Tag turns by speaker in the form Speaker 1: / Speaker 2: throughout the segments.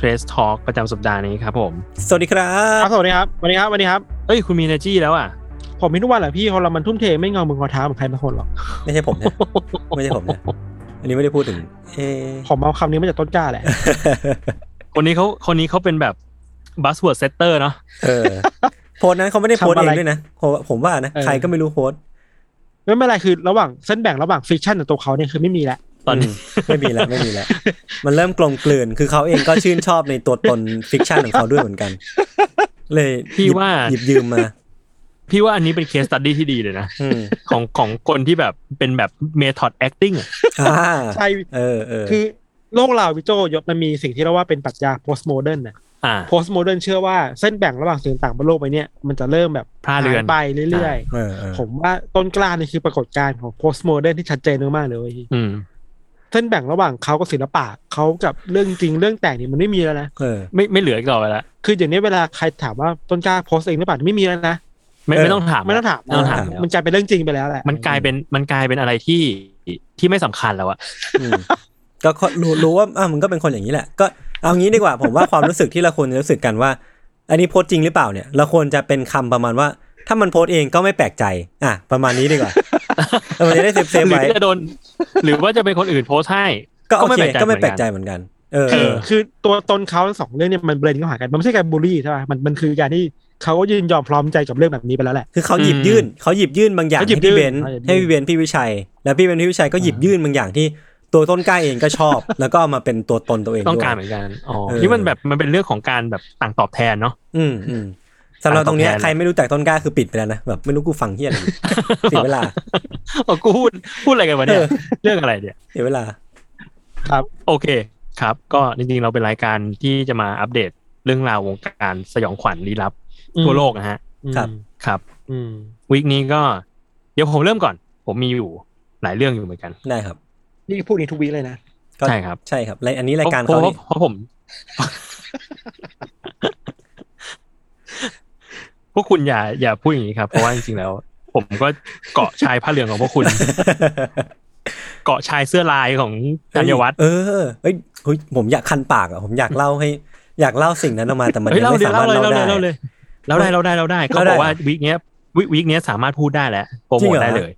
Speaker 1: Trace Talk ประจำสัปดาห์นี้ครับผม
Speaker 2: สวัสดีครับ
Speaker 3: ครับสวัสดีครับสวัสดีครับสวัสดีครับ
Speaker 1: เอ้ยคุณมี energy แล้วอะ
Speaker 3: ผมไม่รู้ว่าแหละพี่คนเรามันทุ่มเทไม่งอมืองอเท้าเหมือนใครบางคนหรอก
Speaker 2: ไม่ใช่ผมนะไม่ใช่ผมนะอันนี้ไม่ได้พูดถึงเอะ
Speaker 3: ผมเอาคำนี้มาจากต้นกล้าแหละ
Speaker 1: คนนี้เขาคนนี้เขาเป็นแบบ buzzword setter เนาะ
Speaker 2: เออโพสต์นั้นเขาไม่ได้โพสต์
Speaker 3: ทำ
Speaker 2: เอ
Speaker 3: อะไร
Speaker 2: งด้วยนะผมผมว่านะ
Speaker 3: เออ
Speaker 2: ใครก็ไม่รู้โพสต์
Speaker 3: ไม่เป็นไรคือระหว่างเส้นแบ่งระหว่าง fiction กับตัวเขาเนี่ยคือไม่มีแล้ว
Speaker 1: ตอนนี้
Speaker 2: ไม่มีแล้วไม่มีแล้วมันเริ่มกลมกลืนคือเขาเองก็ชื่นชอบในตัวตน fiction ของเขาด้วยเหมือนกัน เลย
Speaker 1: พี่
Speaker 2: หยิบ
Speaker 1: ว่า
Speaker 2: หยิบยืมมา
Speaker 1: พี่ว่าอันนี้เป็น case study ที่ดีเลยนะ
Speaker 2: อืม
Speaker 1: ของของคนที่แบบเป็นแบบ method acting อะ
Speaker 2: อ่า
Speaker 3: ใช่
Speaker 2: เออเออ
Speaker 3: คือโลกเราวิโจยศมันมีสิ่งที่เรียกว่าเป็นปรัชญา post modern นะ
Speaker 1: อ่า
Speaker 3: post modern เชื่อว่าเส้นแบ่งระหว่างสิ่งต่างบนโลกไปเนี่ยมันจะเริ่มแบบ
Speaker 1: พร่าเลือน
Speaker 3: หายไปเรื่อย
Speaker 2: เออเออ
Speaker 3: ๆผมว่าต้นกล้านี่คือปรากฏการณ์ของ post modern ที่ชัดเจนมากๆเลยเว้ย
Speaker 1: อืม
Speaker 3: เส้นแบ่งระหว่างเขากับศิลปะเขากับเรื่องจริงเรื่องแต่งนี่มันไม่มีแล้วนะ
Speaker 2: เออ
Speaker 1: ไม่ไม่เหลืออีกต่อไปแล้ว
Speaker 3: คืออย่างนี้เวลาใครถามว่าต้นกล้าโพสต์เองหรือเปล่าไม่มีแล้วนะ
Speaker 1: ไม่
Speaker 2: เออ
Speaker 1: ไม่ต้องถาม
Speaker 3: ไม่ต้องถาม
Speaker 1: ไม่ต้องถาม
Speaker 2: เออ
Speaker 1: แล้ว
Speaker 3: มันกลายเป็นเรื่องจริงไปแล้วแหละ
Speaker 1: มันกลายเป็นมันกลายเป็นอะไรที่ที่ไม่สำคัญแล้วอะ
Speaker 2: อืมก็รู้รู้ว่าอะมึงก็เป็นคนอย่างนี้แหละ ก็เอางี้ดีกว่าผมว่าความรู้สึกที่เราควรจะรู้สึกกันว่า อันนี้โพสต์จริงหรือเปล่าเนี่ยเราควรจะเป็นคำประมาณว่า ถ้ามันโพสต์เองก็ไม่แปลกใจ อะ ประมาณนี้ดีกว่าเออ มันจะได้เซฟเซฟ
Speaker 1: หรือ
Speaker 2: ไว้
Speaker 1: จะโดน หรือว่าจะเป็นคนอื่นโพสต์ให้
Speaker 2: ก็โอ
Speaker 1: ไม่
Speaker 2: เค
Speaker 1: แปลกใจ
Speaker 2: ก็ไม่
Speaker 1: เห
Speaker 2: แป
Speaker 1: มื
Speaker 2: ล
Speaker 1: อน
Speaker 2: ก
Speaker 1: กัน
Speaker 2: ใจเหมือนกัน เออ
Speaker 3: คือ
Speaker 2: เออ
Speaker 3: คือตัวตนเขาทั้งสองเรื่องเนี่ยมันเบรนเข้าหากัน มันไม่ใช่การบูลลี่ใช่ป่ะมันมันคือการที่เขาก็ยืนยอมพร้อมใจกับเรื่องแบบนี้ไปแล้วแหละ
Speaker 2: คือเขาหยิบยื่นเขาหยิบยื่นบางอย่าง
Speaker 3: เขาหยิ
Speaker 2: ให้
Speaker 3: บยื่
Speaker 2: พี่
Speaker 3: น
Speaker 2: เบนซ์
Speaker 3: เขาหยิบยื่น
Speaker 2: ให้พี่เบนซ์พี่วิชัย แล้วพี่เบนซ์พี่วิชัยก็หยิบยื่นบางอย่างที่ตัวต้นกล้าเองก็ชอบ แล้วก็เอามาเป็นตัวตนตัวเอง
Speaker 1: ต้อง
Speaker 2: ด้วย
Speaker 1: การเหมือนกันอ๋อ
Speaker 2: เออ
Speaker 1: นี่มันแบบมันเป็นเรื่องของการแบบต่างตอบแทนเนาะ
Speaker 2: อืมอืม สำหรับตรงเนี้ย
Speaker 1: ตอบแทน
Speaker 2: ใครไม่รู้จักต้นกล้าคือปิดไปแล้วนะแบบไม่รู้กูฟังเฮียอะไรอยู่เสียเวลา
Speaker 1: อ๋อกูพูดพูดอะไรกันวะเนี่ย
Speaker 2: เออ
Speaker 1: เรื่องอะไรเนี่ย
Speaker 2: เสียเวลา
Speaker 1: โอเคครับ ก็จริงๆเราเป็นรายการที่จะมาอัปเดตเรื่องราววงการสยองขวัญลี้ลับทั่วโลกนะฮะ
Speaker 2: ครับ
Speaker 1: ครับ
Speaker 3: อืม
Speaker 1: วีคนี้ก็ เดี๋ยวผมเริ่มก่อน ผมมีอยู่หลายเรื่องอยู่เหมือนกัน
Speaker 2: ได้ครับ
Speaker 3: นี่พูดนี้ทุกวีคเลยนะ
Speaker 2: ก็
Speaker 1: ใช่ครับ
Speaker 2: ใช่ครับรายอันนี้รายการ
Speaker 1: เพราะ
Speaker 2: เขา
Speaker 1: เพราะเพราะผม พวกคุณอย่าอย่าพูดอย่างนี้ครับ เพราะว่าจริงๆแล้ว ผมก็เกาะชายผ้าเหลืองของพวกคุณ เกาะชายเสื้อลายของธัญวัฒน์
Speaker 2: เออเฮ้ยเฮ้ยผมอยากคันปากอะผมอยากเล่าให้ อยากเล่าสิ่งนั้นออกมาแต่มัน
Speaker 1: เฮ้ย
Speaker 2: ยัง
Speaker 1: เล่า
Speaker 2: ไม่
Speaker 1: เดี๋ย
Speaker 2: สาวมาร
Speaker 1: เล่า
Speaker 2: ถ
Speaker 1: เลย
Speaker 2: เล่า
Speaker 1: เล่า
Speaker 2: ได้
Speaker 1: เลยเล่าเลยเล่าได้เล่าได้เล่าได้เขา
Speaker 2: เล่าได้
Speaker 1: บอกว่าวีคเนี้ยวีวีคเนี้ยสามารถพูดได้แล้วโปร
Speaker 2: จริ
Speaker 1: โม
Speaker 2: ง
Speaker 1: ท
Speaker 2: เหรอ
Speaker 1: ได้เลย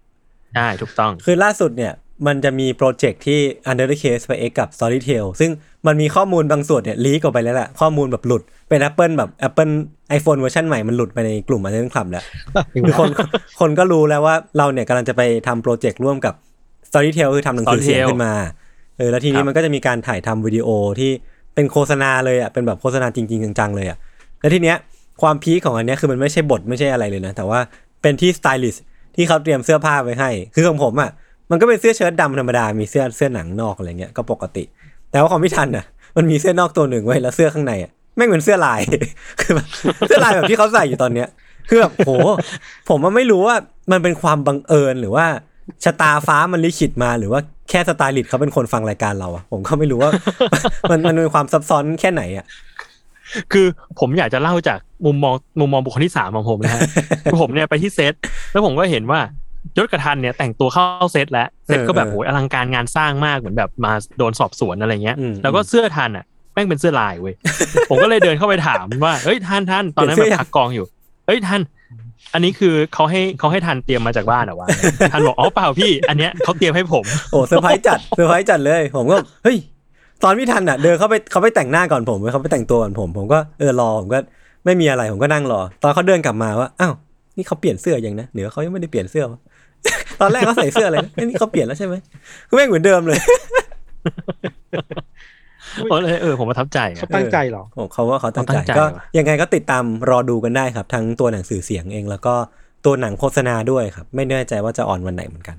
Speaker 1: ได้ถูกต้อง
Speaker 2: คือล่าสุดเนี่ย มันจะมีโปรเจกต์ที่ Under the Case ไปเอกกับ Storytel ซึ่งมันมีข้อมูลบางส่วนเนี่ยลีกออกไปแล้วแหละข้อมูลแบบหลุด เป็น Apple แบบ Apple iPhone เวอร์ชันใหม่มันหลุดไปในกลุ่ม Under the Club แล้วคือคนคนก็รู้แล้วว่าเราเนี่ยกำลังจะไปทำโปรเจกต์ร่วมกับ Storytel คือทำหนังสือเสียง
Speaker 1: Storytel
Speaker 2: ขึ้นมาเออแล้วทีนี้
Speaker 1: ครับ
Speaker 2: มันก็จะมีการถ่ายทำวิดีโอที่เป็นโฆษณาเลยอะเป็นแบบโฆษณาจริง ๆ จังๆเลยอะแล้วทีเนี้ยความ peak ของอันเนี้ยคือมันไม่ใช่บทไม่ใช่อะไรเลยนะแต่ว่าเป็นที่สไตลิสต์ที่เขาเตรียมเสื้อผ้าไว้ให้ คือของผมอะ มันก็เป็นเสื้อเชิ้ตดำธรรมดา มีเสื้อเสื้อหนังนอกอะไรเงี้ยก็ปกติ แต่ว่าของพี่ทันอะ มันมีเสื้อนอกตัวหนึ่งไว้แล้วเสื้อข้างในอะแม่งเป็นเสื้อลายคือแบบเสื้อลายแบบที่เขาใส่อยู่ตอนเนี้ยคือแบบโห ผมว่าไม่รู้ว่ามันเป็นความบังเอิญหรือว่าชะตาฟ้ามันลิขิตมาหรือว่าแค่สไตลิสต์เขาเป็นคนฟังรายการเราอะผมก็ไม่รู้ว่า มันมันเป็นความซับซ้อนแค่ไหนอะ
Speaker 1: คือผมอยากจะเล่าจากมุมมองมุมมองบุคคลที่สามของผมนะฮะผมเนี่ยไปที่เซตแล้วผมก็เห็นว่า ยศกระทันเนี่ยแต่งตัวเข้าเซตแล้วเซตก็แบบโหยอลังการงานสร้างมากเหมือนแบบมาโดนสอบสวนอะไรเงี้ย แล้วก็เสื้อธัญอะแม่งเป็นเสื้อลายเว้ยผมก็เลยเดินเข้าไปถามว่าเฮ้ยท่านท่านตอนนั้นแบบพักกองอยู่เฮ้ยธัญอันนี้คือเขาให้เขาให้ธัญเตรียมมาจากบ้านเหรอวะธัญบอกอ๋อเปล่าพี่ อันเนี้ยเขาเตรียมให้ผม
Speaker 2: โอ้เซอร์ไพรส์จัดเซอร์ไพรส์จัดเลยผมก็เฮ้ยตอนพี่ธัญอะเดินเขาไปเขาไปแต่งหน้าก่อนผมเขาไปแต่งตัวก่อนผม ผมก็เออรอผมก็ไม่มีอะไรผมก็นั่งรอ ตอนเขาเดินกลับมาว่าอ้าวนี่เขาเปลี่ยนเสื้อยังนะหรือว่าเขายังไม่ได้เปลี่ยนเสื้อวะ ตอนแรกเขาใส่เสื้ออะไรนะเอ้ยนี่เขาเปลี่ยนแล้วใช่ไหมก็แม่งเหมือนเดิมเลย
Speaker 1: เออเออผมประทับใจครั
Speaker 3: เขา
Speaker 1: บ
Speaker 3: ตั้งใจเหรอ
Speaker 2: ผมเขาว่าเขาตั้ง
Speaker 1: เขาตั้ง
Speaker 2: ใจ
Speaker 1: ใจ
Speaker 2: ก็
Speaker 1: ว่ะ
Speaker 2: ยังไงก็ติดตามรอดูกันได้ครับ ทั้งตัวหนังสือเสียงเอง แล้วก็ตัวหนังโฆษณาด้วยครับ ไม่แน่ใจว่าจะ on วันไหนเหมือนกัน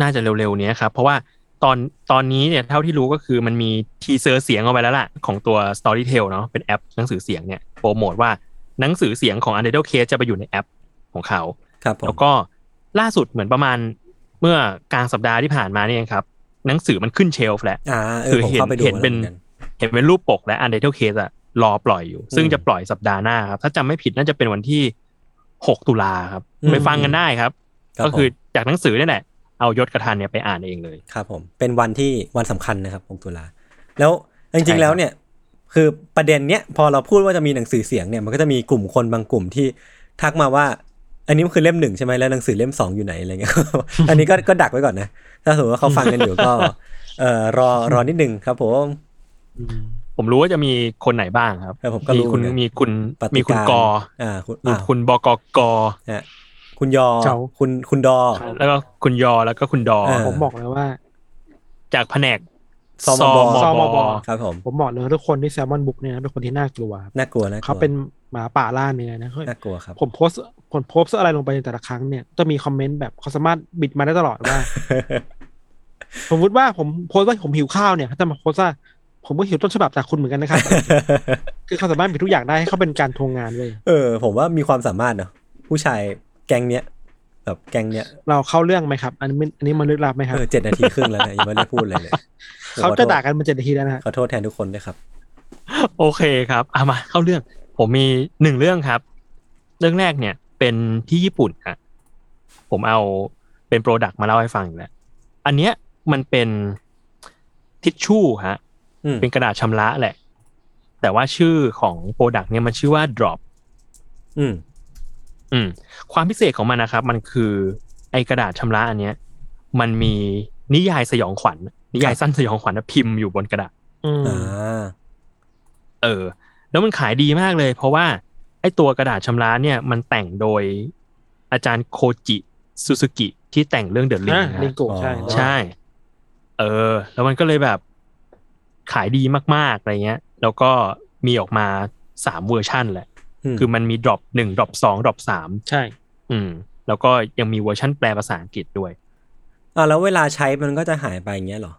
Speaker 1: น่าจะเร็วๆเนี้ยครับ เพราะว่าตอนตอนนี้เนี่ยเท่าที่รู้ก็คือมันมี teaser เสียงออกไปแล้วล่ะ ของตัว Storytel เนาะเป็นแอปหนังสือเสียงเนี่ยโปรโมทว่าหนังสือเสียงของ Untitled Case จะไปอยู่ในแอปของเขา
Speaker 2: ครับผม
Speaker 1: แล้วก็ ล่าสุดเหมือนประมาณเมื่อกลางสัปดาห์ที่ผ่านมานี่เองครับ หนังสือมันขึ้นเชลฟ์แล้ว
Speaker 2: อ่าเอ
Speaker 1: คืออ
Speaker 2: ผม
Speaker 1: เห็น
Speaker 2: เข้าไปดู
Speaker 1: เห็นเป็น
Speaker 2: แล้วหมือกั
Speaker 1: เห็นเป็นรูปปกและ Untitled Case อะรอปล่อยอยู่ ซึ่ง
Speaker 2: อืม
Speaker 1: จะปล่อยสัปดาห์หน้าครับ ถ้าจำไม่ผิดน่าจะเป็นวันที่6ตุลาครับ
Speaker 2: อืม
Speaker 1: ไปฟังกันได้ครับ
Speaker 2: รับ
Speaker 1: ก็คือ
Speaker 2: ผม
Speaker 1: จากหนังสือนี่แหละ เอายศกระทันเนี่ยไปอ่านเองเลย
Speaker 2: ครับ ผมเป็นวันที่วันสำคัญนะครับ6ตุลาแล้วจ
Speaker 1: ใช่
Speaker 2: ริง
Speaker 1: ครั
Speaker 2: ๆ
Speaker 1: บ
Speaker 2: แล้วเนี่ย คือประเด็นเนี้ยพอเราพูดว่าจะมีหนังสือเสียงเนี่ยมันก็จะมีกลุ่มคนบางกลุ่มที่ทักมาว่า อันนี้มันคือเล่มหนึ่งใช่ไหมแล้วหนังสือเล่มสองอยู่ไหนอะไรเงี้ย อันนี้ก็ก็ดักไว้ก่อนนะ ถ้าสมมติว่าเขาฟังกันอยู่ก็เอ่อรอรอนิดนึงครับผม
Speaker 1: ผมรู้ว่าจะมีคนไหนบ้างครับ
Speaker 2: เออผมก็รู้
Speaker 1: มีคุณ
Speaker 2: เหมือนกัน
Speaker 1: มีคุณ
Speaker 2: ปฏิ
Speaker 1: มีคุณ
Speaker 2: การ
Speaker 1: กอ
Speaker 2: อ่าคุณ
Speaker 1: มี
Speaker 2: อ่า
Speaker 1: คุณบกก
Speaker 2: ฮะคุณยอ
Speaker 3: เจ้า
Speaker 2: คุณคุณดอ
Speaker 1: แล้วก็คุณยอแล้วก็คุณดอ
Speaker 2: เออ
Speaker 3: ผมบอกเลยว่า
Speaker 1: จากแผนก
Speaker 2: ซมบ
Speaker 3: ซมบ
Speaker 2: ครับผม
Speaker 3: ผมบอกเลยว่าทุกคนที่แซลมอนบุ๊กเนี่ยนะเป็นคนที่น่ากลัวครับ
Speaker 2: น่ากลัวน่ากลัว
Speaker 3: เขาเป็นหมาป่าล่าเนื้อนะเขา
Speaker 2: น่ากลัวครับ
Speaker 3: ผมโพสต์ ผมโพสต์อะไรลงไปในแต่ละครั้งเนี่ยจะมีคอมเมนต์แบบเขาสามารถบิดมาได้ตลอดว่า สมมติว่าผมโพสต์ว่าผมหิวข้าวเนี่ยเขาจะมาโพสต์ว่าผมก็หิวต้นฉบับจากคุณเหมือนกันนะครับ คือเขาสามารถบิดทุกอย่างได้ให้เขาเป็นการทวงงานเลย
Speaker 2: เออ ผมว่ามีความสามารถเนาะผู้ชายแก๊งเนี้ยแบบแก๊งเนี้ย
Speaker 3: เราเข้าเรื่องไหมครับ อันนี้มันอันนี้มันลึกลับไหมครับ
Speaker 2: เออเจ็ดนาทีครึ่งแล้วเนี่ยยังไม่ได้พูดเลยเลย
Speaker 3: เขาจะด่ากันมาเจ็ดนาทีแล้วนะฮะ
Speaker 2: ขอโทษแทนทุกคนด้วยครับ
Speaker 1: โอเคครับเอามาเข้าเรื่อง ผมมีหนึ่งเรื่องครับ เรื่องแรกเนี่ย เป็นที่ญี่ปุ่นอะผมเอาเป็นโปรดักต์มาเล่าให้ฟังอีกแล้วอันเนี้ยมันเป็นทิชชู่ฮะ
Speaker 2: อืม
Speaker 1: เป็นกระดาษชำระแหละ แต่ว่าชื่อของ product เนี่ยมันชื่อว่า drop
Speaker 2: อืม
Speaker 1: อืม ความพิเศษของมันนะครับ มันคือไอกระดาษชำระอันเนี้ย มันมีนิยายสยองขวัญ นิยายสั้นสยองขวัญนะพิมพ์อยู่บนกระดาษ
Speaker 3: อืม
Speaker 2: อ่า
Speaker 1: เออ แล้วมันขายดีมากเลย เพราะว่า ไอตัวกระดาษชำระเนี่ยมันแต่งโดยอาจารย์โคจิซูซูกิที่แต่งเรื่อง The Ring อะ
Speaker 3: Ringu ใช่
Speaker 1: ใช่ เออ แล้วมันก็เลยแบบขายดีมาก ๆ อะไรเงี้ย แล้วก็มีออกมาสามเวอร์ชันแหละ
Speaker 2: ม
Speaker 1: คือมันมี drop หนึ่ง drop สอง drop สาม
Speaker 3: ใช่
Speaker 1: อืม แล้วก็ยังมีเวอร์ชันแปลภาษาอังกฤษด้วย
Speaker 2: อ่าแล้วเวลาใช้มันก็จะหายไปอย่างเงี้ยเหรอ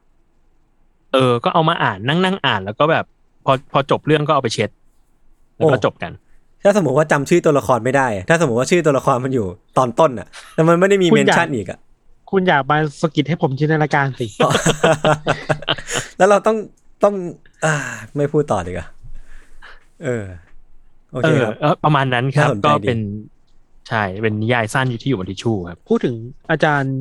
Speaker 1: เออ ก็เอามาอ่านนั่งนั่งอ่านแล้วก็แบบ พอพอจบเรื่องก็เอาไปเช็ด แล้วก็
Speaker 2: โอ้
Speaker 1: จบกัน
Speaker 2: ถ้าสมมติว่าจำชื่อตัวละครไม่ได้อะถ้าสมมติว่าชื่อตัวละครมันอยู่ตอนต้นอะแต่มันไม่ได้มีเมนชั่นอีกอะ
Speaker 3: คุณอยากมาสะกิดให้ผมจินตนาการสิ
Speaker 2: แล้วเราต้องต้องอ่าไม่พูดต่อดีกว่าเออ โอ
Speaker 1: เอ
Speaker 2: เค
Speaker 1: อ
Speaker 2: ครับ
Speaker 1: เออประมาณนั้นครับ
Speaker 2: น่าสนใจ
Speaker 1: ก็
Speaker 2: ดี
Speaker 1: เป็นใช่ เป็นนิยายสั้นอยู่ที่อยู่บนทิชชู่ครับ
Speaker 3: พูดถึงอาจารย์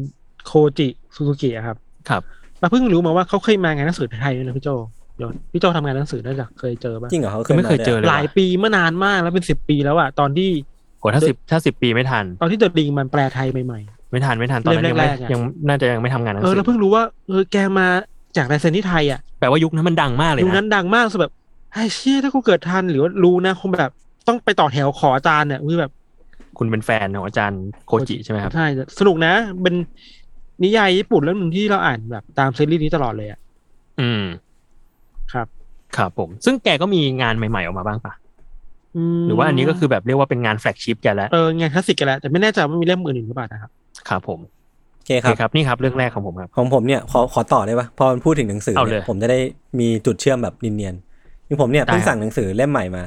Speaker 3: โคจิซูซูกิอะครับ
Speaker 1: ครับ
Speaker 3: เราเพิ่งรู้มาว่าเขาเคยมางานหนังสือไทยด้วยนะพี่โจเดี๋ ยวพี่โจทำงานหนังสือน่าจะเคยเจอป่ะ
Speaker 2: จริงเหรอเขา
Speaker 1: คือไม่เคยเจอ
Speaker 2: มา
Speaker 1: เลย
Speaker 3: หลายปีเมื่อนานมากแล้วเป็นสิบปีแล้วอะตอนที่
Speaker 1: โหถ้าสิบถ้าสิบปีไม่ทัน
Speaker 3: ตอนที่เดอะลิงมันแปลไทยใหม่
Speaker 1: ไม่ทันไม่ทันตอนนั้นยังไม่
Speaker 3: เริ่มแรกๆอะ
Speaker 1: ยังน่าจะยังไม่ทำงานหนั
Speaker 3: ๆ
Speaker 1: ง
Speaker 3: เออ
Speaker 1: สื
Speaker 3: เราเพิ่งรู้ว่าเออแกมาจากลายเซ็นที่ไทยอะ
Speaker 1: แปลว่ายุคนั้นมันดังมากเลย
Speaker 3: ยุค
Speaker 1: นะ
Speaker 3: นั้นดังมากสุดแบบไอ้เชี่ยถ้ากูเกิดทันหรือว่ารู้นะคงแบบต้องไปต่อแถวขออาจารย์เนี่ยคือแบบ
Speaker 1: คุณเป็นแฟนของอาจารย์โคจิใช่ไหมครับ
Speaker 3: ใช่สนุกนะ เป็นนิยายญี่ปุ่นเรื่องหนึ่งที่เราอ่านแบบตามซีรีส์นี้ตลอดเลยอะ
Speaker 1: อืม
Speaker 3: ครับ
Speaker 1: ครับผม ซึ่งแกก็มีงานใหม่ๆออกมาบ้างปะ
Speaker 3: ม
Speaker 1: หรือว่าอันนี้ก็คือแบบเรียกว่าเป็นงาน flagship แกแล้ว
Speaker 3: เอองานคลาสสิกกันแล้วแต่ไม่แน่ใจว่ามีเล่มอื่นๆหรือเปล่านะครับ
Speaker 1: ครับผม
Speaker 2: โอเค
Speaker 1: โอเคครับครับนี่ครับเรื่องแรกของผมครับ
Speaker 2: ของผมเนี่ยขอขอต่อได้ปะพอมันพูดถึงหนังสือ
Speaker 1: เอาเลย
Speaker 2: เนี่ยผมจะได้มีจุดเชื่อมแบบเนียนๆอย่างผมเนี่ย
Speaker 1: ได้
Speaker 2: เพิ่งสั่งหนังสือเล่มใหม่มา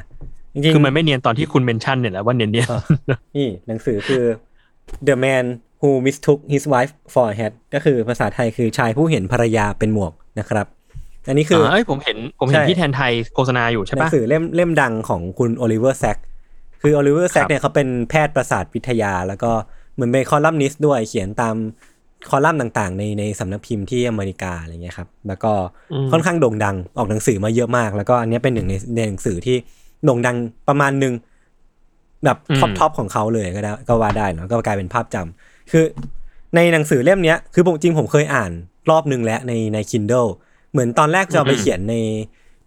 Speaker 2: จริงๆ
Speaker 1: คือมันไม่เนียนตอนที่คุณ mention เนี่ยแหละว่าเนียนเนี่ย
Speaker 2: อะนี่หนังสือคือ The Man Who Mistook His Wife for a Hat ก็คือภาษาไทยคือชายผู้เห็นภรรยาเป็นหมวกนะครับ อันนี้คือ
Speaker 1: เอ้ยผมเห็นผมเห็น
Speaker 2: ใช่
Speaker 1: ที่แทนไทโฆษณาอยู่ใช่ปะหนั
Speaker 2: งสือเล่มเล่มดังของคุณโอลิเวอร์แซกคือโอลิเวอร์แซ
Speaker 1: ค
Speaker 2: ค
Speaker 1: รับ
Speaker 2: เนี่ยเขาเป็นแพทย์ประสาทวิทยา แล้วก็เหมือนเป็นคอลัมนิสต์ด้วยเขียนตามคอลัมน์ต่างๆ ในในสำนักพิมพ์ที่อเมริกาอะไรเงี้ยครับ แล้วก็
Speaker 3: อืม
Speaker 2: ค่อนข้างโด่งดังออกหนังสือมาเยอะมาก แล้วก็อันเนี้ยเป็นหนึ่งในในหนังสือที่โด่งดังประมาณหนึ่งแบบ top top ของเขาเลยก็ได้ก็ว่าได้เนอะก็กลายเป็นภาพจำคือในหนังสือเล่มเนี้ยคือผมจริงผมเคยอ่านรอบหนึ่งแล้วในใน Kindle เหมือนตอนแรกจะเอาไป
Speaker 1: อืม
Speaker 2: เขียนใน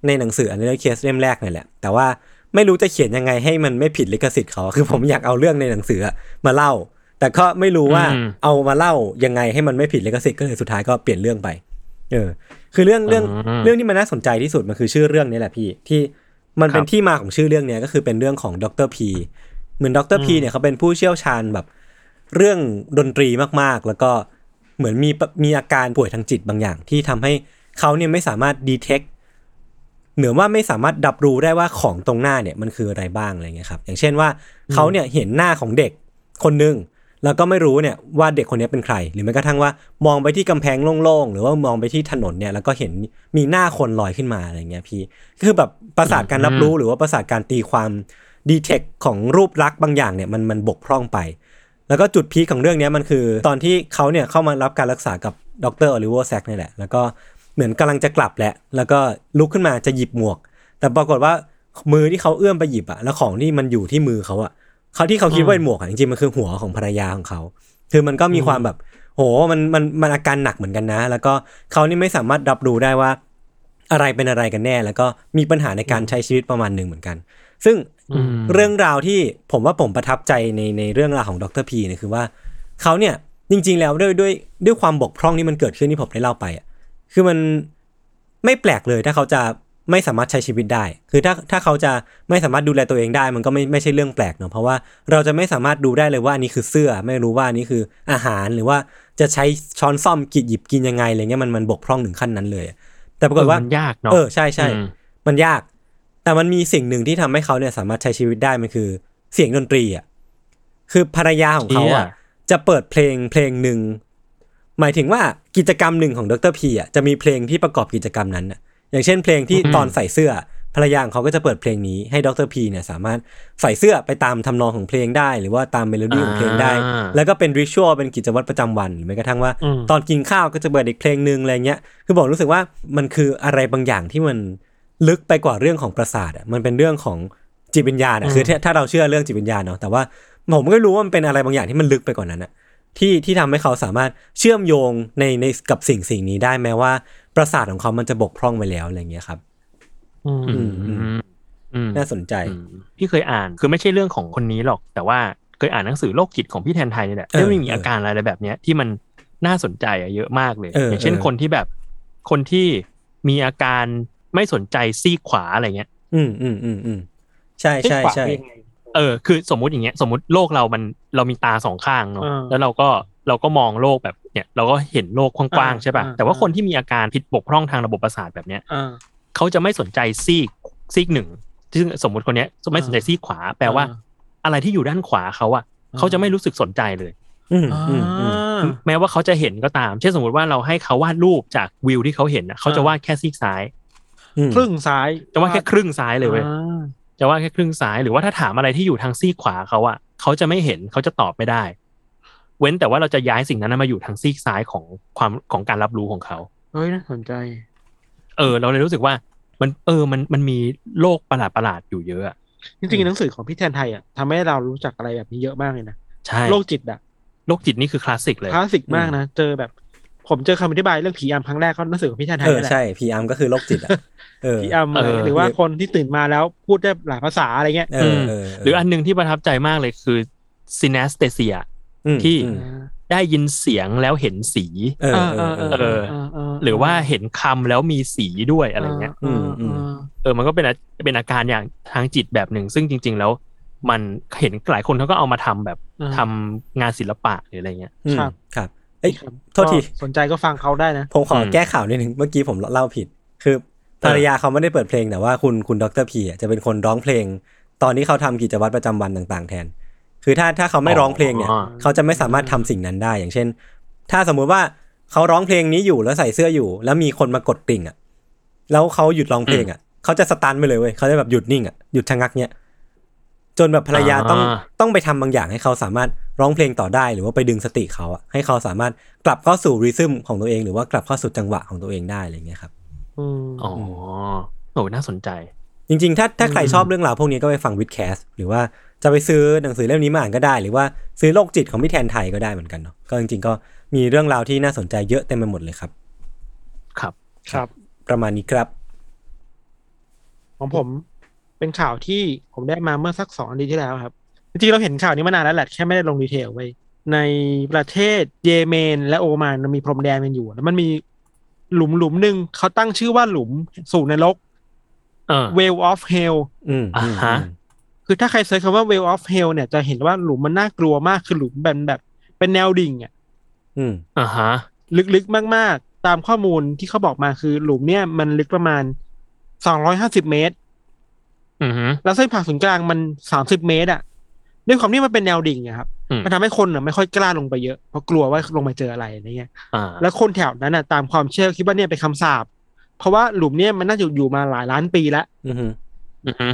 Speaker 2: ในหนังสืออันนี้เคสเล่มแรกนี่แหละ แต่ว่าไม่รู้จะเขียนยังไงให้มันไม่ผิดลิขสิทธิ์เขา คือผมอยากเอาเรื่องในหนังสืออะมาเล่า แต่ก็ไม่รู้ว่า
Speaker 1: อืม
Speaker 2: เอามาเล่ายังไงให้มันไม่ผิดลิขสิทธิ์ก็เลยสุดท้ายก็เปลี่ยนเรื่องไป เออ คือเรื่องเรื่อง
Speaker 1: อืม
Speaker 2: เรื่องที่มันน่าสนใจที่สุดมันคือชื่อเรื่องนี้แหละพี่ที่มันเป็น
Speaker 1: ครับ
Speaker 2: ที่มาของชื่อเรื่องเนี้ยก็คือเป็นเรื่องของดรพีเหมือนดรพีเนี่ยเขาเป็นผู้เชี่ยวชาญแบบ เรื่องดนตรีมากๆ แล้วก็เหมือนมีปะมีอาการป่วยทางจิตบางอย่างที่ทำให้ เขาเนี่ยไม่สามารถดีเทคเหนือว่าไม่สามารถดับรู้ได้ว่าของตรงหน้าเนี่ยมันคืออะไรบ้างอะไรเงี้ยครับ อย่างเช่นว่าเขาเนี่ยเห็นหน้าของเด็กคนหนึ่งแล้วก็ไม่รู้เนี่ยว่าเด็กคนนี้เป็นใคร หรือแม้กระทั่งว่ามองไปที่กำแพงโล่งๆ หรือว่ามองไปที่ถนนเนี่ยแล้วก็เห็นมีหน้าคนลอยขึ้นมาอะไรเงี้ยพี่คือแบบประสาทการรับรู้หรือว่าประสาทการตีความ detect ของรูปลักษณ์บางอย่างเนี่ยมันมันบกพร่องไป แล้วก็จุด peak ของเรื่องเนี้ยมันคือ ตอนที่เขาเนี่ยเข้ามารับการรักษากับดร.โอลิเวอร์แซกนี่แหละ แล้วก็ เหมือนกำลังจะกลับแหละ แล้วก็ลุกขึ้นมาจะหยิบหมวก แต่ปรากฏว่ามือที่เขาเอื้อมไปหยิบอะแล้วของที่มันอยู่ที่มือเขาอะเขาที่เขาคิดว่าเป็นหมวกอะจริงๆมันคือหัวของภรรยาของเขา คือมันก็มีความแบบ โหมันมันมันอาการหนักเหมือนกันนะ แล้วก็เขานี่ไม่สามารถรับรู้ได้ว่า อะไรเป็นอะไรกันแน่ แล้วก็มีปัญหาในการใช้ชีวิตประมาณหนึ่งเหมือนกัน ซึ่ง
Speaker 1: อืม
Speaker 2: เรื่องราวที่ผมว่าผมประทับใจในในเรื่องราวของดรพีเนี่ยคือว่าเขาเนี่ยจริง ๆ แล้วด้วยด้วยด้วยความบกพร่องที่มันเกิดขึ้นที่ผมได้เล่าไปอะ คือมันไม่แปลกเลยถ้าเขาจะไม่สามารถใช้ชีวิตได้ คือถ้าถ้าเขาจะไม่สามารถดูแลตัวเองได้ มันก็ไม่ไม่ใช่เรื่องแปลกเนาะ เพราะว่าเราจะไม่สามารถดูได้เลยว่าอันนี้คือเสื้อ ไม่รู้ว่าอันนี้คืออาหาร หรือว่าจะใช้ช้อนซ่อมกินหยิบกินยังไงอะไรเงี้ยมันมันบกพร่องถึงขั้นนั้นเลยอะแต่ปรากฏว่า
Speaker 1: เออมันยากเนาะ
Speaker 2: เออใช่ใช่
Speaker 1: อืม
Speaker 2: มันยาก แต่มันมีสิ่งหนึ่งที่ทำให้เขาเนี่ยสามารถใช้ชีวิตได้ มันคือเสียงดนตรีอะ คือภรรยาของเขาอะ
Speaker 1: เชี่ย
Speaker 2: จะเปิดเพลงเพลงหนึ่ง หมายถึงว่ากิจกรรมหนึ่งของดรพีอะจะมีเพลงที่ประกอบกิจกรรมนั้นอะอย่างเช่นเพลงที่ตอนใส่เสื้อภรรยาของเขาก็จะเปิดเพลงนี้ให้ดรพีเนี่ยสามารถใส่เสื้อไปตามทำนองของเพลงได้ หรือว่าตามเมโลดี้ของเพลงได้
Speaker 1: อ่า
Speaker 2: แล้วก็เป็น ritual เป็นกิจวัตรประจำวันหรือแม้กระทั่งว่า
Speaker 3: อืม
Speaker 2: ตอนกินข้าวก็จะเปิดอีกเพลงหนึ่งอะไรเงี้ยคือผมรู้สึกว่ามันคืออะไรบางอย่างที่มันลึกไปกว่าเรื่องของประสาทอะมันเป็นเรื่องของจิตวิญญาณอะคือถ้าถ้าเราเชื่อเรื่องจิตวิญญาณเนาะแต่ว่าผมก็รู้ว่ามันเป็นอะไรบางอย่างที่มันลึกไปกว่านั้นอะ ที่ที่ทำให้เขาสามารถเชื่อมโยงในในกับสิ่งสิ่งนี้ได้แม้ว่า ประสาทของเขามันจะบกพร่องไปแล้วอะไรเงี้ยครับ
Speaker 3: อืม
Speaker 1: อืม
Speaker 2: อืม
Speaker 1: อืม
Speaker 2: น่าสนใจ
Speaker 1: อืมพี่เคยอ่านคือไม่ใช่เรื่องของคนนี้หรอก แต่ว่าเคยอ่านหนังสือโรคจิตของพี่แทนไทยนี่แหละ
Speaker 2: เออ
Speaker 1: ที่ไม่มี
Speaker 2: เอออ
Speaker 1: อาการอะไรแบบเนี้ยที่มันน่าสนใจอะเยอะมากเลย
Speaker 2: เออ
Speaker 1: อย่างเช่น
Speaker 2: เออ
Speaker 1: คนที่แบบคนที่มีอาการไม่สนใจซีกขวาอะไรเงี้ย
Speaker 2: อืมอืมอืมอืมใช่ใช่ใช่
Speaker 3: เอ๊ะปากเป็นยังไง
Speaker 1: เออคือสมมุติอย่างเงี้ยสมมติโลกเรามันเรามีตาสองข้างเนาะ
Speaker 3: อ่า
Speaker 1: แล้วเราก็เราก็มองโลกแบบเนี่ยเราก็เห็นโลกกว้างๆ
Speaker 3: อ่า
Speaker 1: ใช่ป่ะ
Speaker 3: อ่า
Speaker 1: แต่ว่า
Speaker 3: อ่า
Speaker 1: คนที่มีอาการผิดบกพร่องทางระบบประสาทแบบเนี้ย
Speaker 3: อ่า
Speaker 1: เขาจะไม่สนใจซีกซีกหนึ่งซึ่งสมมติคนเนี้ยไม่สนใจซีกขวา แปลว่า
Speaker 3: อ่า
Speaker 1: อะไรที่อยู่ด้านขวาเขาอะ
Speaker 3: อ่า
Speaker 1: เขาจะไม่รู้สึกสนใจเลย
Speaker 2: อืมอืมอืม
Speaker 1: แม้ว่าเขาจะเห็นก็ตาม เช่นสมมติว่าเราให้เขาวาดรูปจากวิวที่เขาเห็นนะเขาจะวาดแค่ซีกซ้าย
Speaker 2: อืม
Speaker 3: ครึ่งซ้าย
Speaker 1: จะวาดแค่ครึ่งซ้ายเลยเว้ย
Speaker 3: อ่า
Speaker 1: จะวาดแค่ครึ่งซ้ายหรือว่าถ้าถามอะไรที่อยู่ทางซีกขวาเขาอะเขาจะไม่เห็นเขาจะตอบไม่ได้ เว้นแต่ว่าเราจะย้ายสิ่งนั้นมาอยู่ทางซีกซ้ายของความของการรับรู้ของเขา
Speaker 3: เฮ้ยน่าสนใจ
Speaker 1: เออ เราเลยรู้สึกว่า มันเออมันมันมีโรคประหลาดประหลาดๆอยู่เยอะอะ
Speaker 3: จริงๆหนังสือของพี่แทนไทอะทำให้เรารู้จักอะไรแบบนี้เยอะมากเลยนะ
Speaker 1: ใช่
Speaker 3: โลกจิตอะ
Speaker 1: โลกจิตนี่คือคลาสสิกเลย
Speaker 3: คลาสสิกมากนะเจอแบบ ผมเจอคำอธิบายเรื่องผีอำครั้งแรกก็หนังสือของพี่แทนไท
Speaker 2: เอยอ
Speaker 3: นั่นแหละ
Speaker 2: ใช่พีอาร์มก็คือโรคจิตอะเออ
Speaker 3: ผีอำ
Speaker 1: เออ
Speaker 3: หรือว่าคนที่ตื่นมาแล้วพูดได้หลายภาษาอะไรเงี้ย
Speaker 2: เออเออ
Speaker 1: หรืออันหนึ่งที่ประทับใจมากเลยคือ synesthesia
Speaker 2: ม
Speaker 1: ที่
Speaker 2: อืม
Speaker 1: ได้ยินเสียงแล้วเห็นสี
Speaker 2: เออเออเออ
Speaker 1: เออหรือว่าเห็นคำแล้วมีสีด้วยอะไรเงี้ย
Speaker 2: อืมอืม
Speaker 1: เออ มันก็เป็นอาเป็นอาการอย่างทางจิตแบบหนึ่ง ซึ่งจริง ๆ แล้ว มันเห็นหลายคนเขาก็เอามาทำแบบ
Speaker 3: อ่า
Speaker 1: ทำงานศิลปะหรืออะไรเงี้ย
Speaker 2: อืม
Speaker 3: ครับ
Speaker 2: ครับ เอ้ย
Speaker 3: ครับ
Speaker 2: โทษที
Speaker 3: ก็สนใจก็ฟังเขาได้นะ
Speaker 2: ผมขออ
Speaker 1: ม
Speaker 2: แก้ข่าวนิดนึงเมื่อกี้ผมเล่าผิด คือภรรยาเขาไม่ได้เปิดเพลงแต่ว่าคุณคุณดรพีอะจะเป็นคนร้องเพลง ตอนที่เขาทำกิจวัตรประจำวันต่าง ๆ แทน คือถ้าถ้าเขาไม่ร้องเพลงเนี่ย
Speaker 1: อ๋อ
Speaker 2: เขาจะไม่สามารถทำสิ่งนั้นได้ อย่างเช่น ถ้าสมมุติว่าเขาร้องเพลงนี้อยู่แล้วใส่เสื้ออยู่ แล้วมีคนมากดกริ่งอะแล้วเขาหยุดร้องเพลงอะเขาจะสตันไปเลยเว้ยเขาจะแบบหยุดนิ่งอะหยุดชะงักเนี้ยจนแบบภรรยาต้อง
Speaker 1: อ่า
Speaker 2: ต้องไปทำบางอย่างให้เขาสามารถ ร้องเพลงต่อได้หรือว่าไปดึงสติเขาอะให้เขาสามารถกลับเข้าสู่ริทึมของตัวเอง หรือว่ากลับเข้าสู่จังหวะของตัวเองได้อะไรอย่างเงี้ยครับ
Speaker 3: อืม
Speaker 1: อ๋อโอ้น่าสนใจ
Speaker 2: จริงๆ ถ้าถ้าใครชอบเรื่องราวพวกนี้ก็ไปฟัง WiTcast หรือว่าจะไปซื้อหนังสือเล่มนี้มาอ่านก็ได้ หรือว่าซื้อโลกจิตของพี่แทนไทก็ได้เหมือนกันเนาะก็จริงๆ ก็มีเรื่องราวที่น่าสนใจเยอะเต็มไปหมดเลยครับ
Speaker 1: ครับ
Speaker 3: ครับ
Speaker 2: ประมาณนี้ครับ
Speaker 3: ของผมเป็นข่าวที่ผมได้มาเมื่อสักสองอาทิตย์ที่แล้วครับ จริงๆเราเห็นข่าวนี้มานานแล้วแหละแค่ไม่ได้ลง detail ไว้ในประเทศเยเมนและโอมานมันมีพรมแดนกันอยู่ แล้วมันมีหลุมหลุมหนึ่งเขาตั้งชื่อว่าหลุมสู่นรก
Speaker 1: เออ
Speaker 3: Well of Hell
Speaker 2: อืม
Speaker 1: อ่าฮะ
Speaker 3: คือถ้าใครเซิร์ชคำว่า Well of Hell เนี่ยจะเห็นว่าหลุมมันน่ากลัวมากคือหลุมแบบแบบ เป็นแนวดิ่งอะ
Speaker 2: อืม
Speaker 1: อ่าฮะ
Speaker 3: ลึกๆมากๆ ตามข้อมูลที่เขาบอกมาคือหลุมเนี่ยมันลึกประมาณ250เมตร
Speaker 1: อือฮึ
Speaker 3: แล้วเส้นผ่าศูนย์กลางมัน30เมตรอะ ด้วยความที่มันเป็นแนวดิ่งอะครับ
Speaker 1: อืม
Speaker 3: มันทำให้คนอะไม่ค่อยกล้าลงไปเยอะเพราะกลัวว่าลงไปเจออะไรอะไรเงี้ย
Speaker 1: อ่า
Speaker 3: แล้วคนแถวนั้นอะตามความเชื่อคิดว่าเนี่ยเป็นคำสาปเพราะว่าหลุมเนี่ยมันน่าจะอยู่มาหลายล้านปีแล้ว
Speaker 2: อืม
Speaker 1: อือฮึ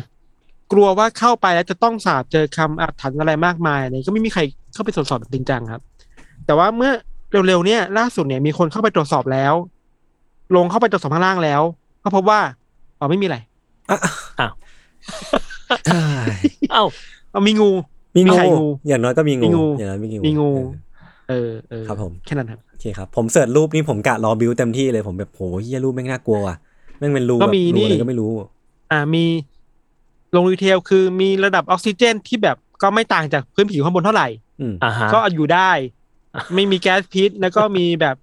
Speaker 3: กลัวว่าเข้าไปแล้วจะต้องสาบเจอคำอาถรรพ์อะไรมากมายอะไรก็ไม่มีใครเข้าไปตรวจสอบแบบจริงจังครับ แต่ว่าเมื่อเร็วๆเนี่ย ล่าสุดเนี่ยมีคนเข้าไปตรวจสอบแล้ว ลงเข้าไปตรวจสอบข้างล่างแล้ว ก็พบว่าอ๋อไม่มีอะไร
Speaker 2: อะ
Speaker 1: อ้าว
Speaker 2: เอ้ย
Speaker 1: เอ้า
Speaker 3: เอามีงู
Speaker 2: มี
Speaker 3: มี
Speaker 2: งู
Speaker 3: ไข่งู
Speaker 2: อย่างน้อยก็มี
Speaker 3: มีงู
Speaker 2: งูอย่างน้อยมีงู
Speaker 3: มีงู
Speaker 2: เออ
Speaker 3: เออเออ
Speaker 2: ครับผม
Speaker 3: แค่นั้นครับ
Speaker 2: โอเคครับ ผมเสิร์ชรูปนี่ผมกะรอบิวเต็มที่เลยผมแบบโหเฮียรูปแม่งน่ากลัวว่ะแม่งเป็นรู
Speaker 3: ก็
Speaker 2: แบบ
Speaker 3: มี
Speaker 2: รู
Speaker 3: นี่
Speaker 2: อะไรก็ไม่รู้
Speaker 3: อ่ามีลงดีเทลคือมีระดับออกซิเจนที่แบบก็ไม่ต่างจากพื้นผิวข้างบนเท่าไหร่
Speaker 2: อืม
Speaker 1: อ่าฮะ
Speaker 3: ก็อยู่ได้ ไม่มีแก๊สพิษ แล้วก็มีแบบ